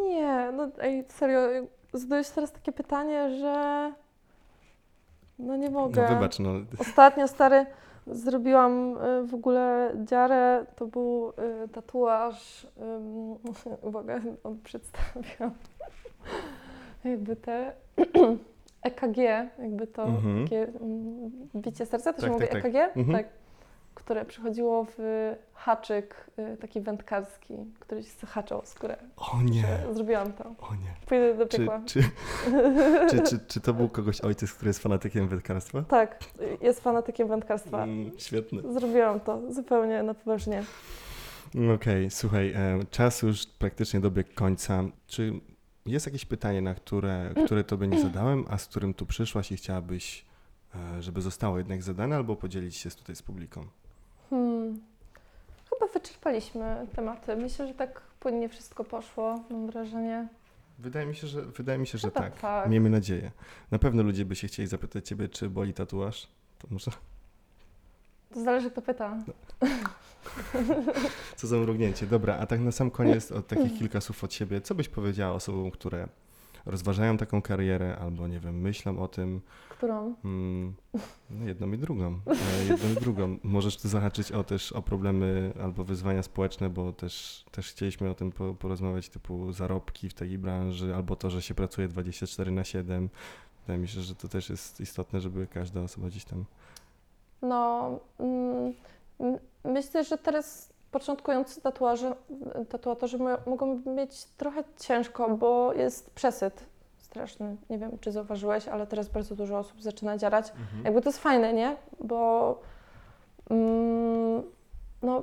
Nie, no ej, serio, zadajesz teraz takie pytanie, że no nie mogę. No wybacz, no. Ostatnio, stary, zrobiłam y, w ogóle dziarę, to był y, tatuaż, ym, [LAUGHS] uwaga, on przedstawiam [LAUGHS] jakby te [CLEARS THROAT] EKG, jakby to Mhm. takie mm, bicie serca, to Tak, się mówi tak, tak. EKG? Mhm. Tak. Które przychodziło w haczyk y, taki wędkarski, który się zahaczał skórę. O nie, Zrobiłam to. o nie. Pójdę do Czy, piekła. czy, [LAUGHS] czy, czy, czy to był kogoś ojciec, który jest fanatykiem wędkarstwa? Tak, jest fanatykiem wędkarstwa. Mm, świetne. Zrobiłam to zupełnie na poważnie. Okej, słuchaj, e, czas już praktycznie dobiegł końca. Czy jest jakieś pytanie, na które, które tobie nie zadałem, a z którym tu przyszłaś i chciałabyś, e, żeby zostało jednak zadane, albo podzielić się tutaj z publiką? Hmm. Chyba wyczerpaliśmy tematy. Myślę, że tak płynnie wszystko poszło, mam wrażenie. Wydaje mi się, że, wydaje mi się, że Chyba tak. tak. Miejmy nadzieję. Na pewno ludzie by się chcieli zapytać ciebie, czy boli tatuaż. To może To zależy, kto pyta. co za mrugnięcie. Dobra, a tak na sam koniec od takich kilka słów od siebie. Co byś powiedziała osobom, które rozważają taką karierę albo, nie wiem, myślą o tym, Którą? Mm, no jedną i drugą. [LAUGHS] E, jedną i drugą. Możesz tu zahaczyć o też o problemy albo wyzwania społeczne, bo też, też chcieliśmy o tym po, porozmawiać, typu zarobki w tej branży, albo to, że się pracuje 24 na 7. Wydaje mi się, że to też jest istotne, żeby każda osoba gdzieś tam. No, mm, myślę, że teraz początkujący tatuaże, tatuatorzy mo- mogą mieć trochę ciężko, bo jest przesyt straszny. Nie wiem, czy zauważyłeś, ale teraz bardzo dużo osób zaczyna działać. Jakby to jest fajne, nie? Bo mm, no,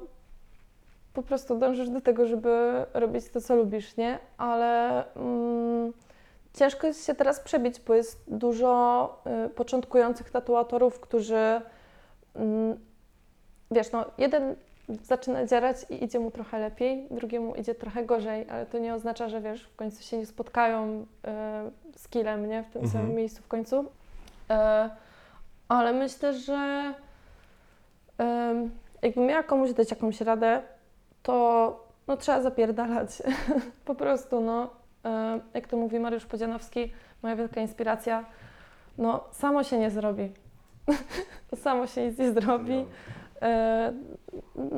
po prostu dążysz do tego, żeby robić to, co lubisz, nie? Ale mm, ciężko jest się teraz przebić, bo jest dużo y, początkujących tatuatorów, którzy mm, wiesz, no jeden zaczyna działać i idzie mu trochę lepiej, drugiemu idzie trochę gorzej, ale to nie oznacza, że wiesz, w końcu się nie spotkają y, z killem, nie? W tym Mhm. samym miejscu w końcu. E, ale myślę, że em, jakbym miała komuś dać jakąś radę, to no, trzeba zapierdalać. [LAUGHS] po prostu, no. E, jak to mówi Mariusz Podzianowski, moja wielka inspiracja, no samo się nie zrobi. [LAUGHS] samo się nic nie zrobi. E,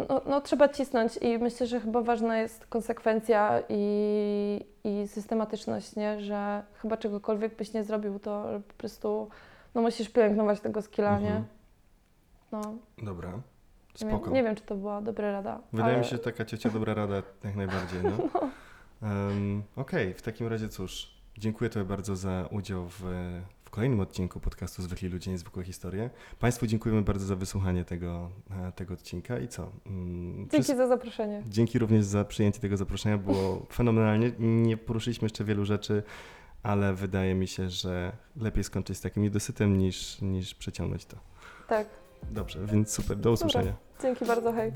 no, no, trzeba cisnąć i myślę, że chyba ważna jest konsekwencja i, i systematyczność, nie? że chyba czegokolwiek byś nie zrobił, to po prostu no, musisz pielęgnować tego skilla, nie? Mhm. No, Dobra, nie, spoko. wiem, nie wiem, czy to była dobra rada. Wydaje ale... mi się, że taka ciocia dobra rada jak najbardziej. [LAUGHS] No. Em, Okej, w takim razie cóż, dziękuję Tobie bardzo za udział w kolejnym odcinku podcastu Zwykli Ludzie, Niezwykłe Historie. Państwu dziękujemy bardzo za wysłuchanie tego, e, tego odcinka i co? Mm, Dzięki za zaproszenie. Dzięki również za przyjęcie tego zaproszenia, było [LAUGHS] fenomenalnie. Nie poruszyliśmy jeszcze wielu rzeczy, ale wydaje mi się, że lepiej skończyć z takim niedosytem niż, niż przeciągnąć to. Tak, Dobrze, więc super, do usłyszenia. dzięki bardzo, hej.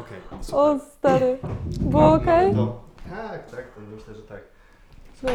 Okej, super. O, stary, było okej? No, tak, tak, to myślę, że tak.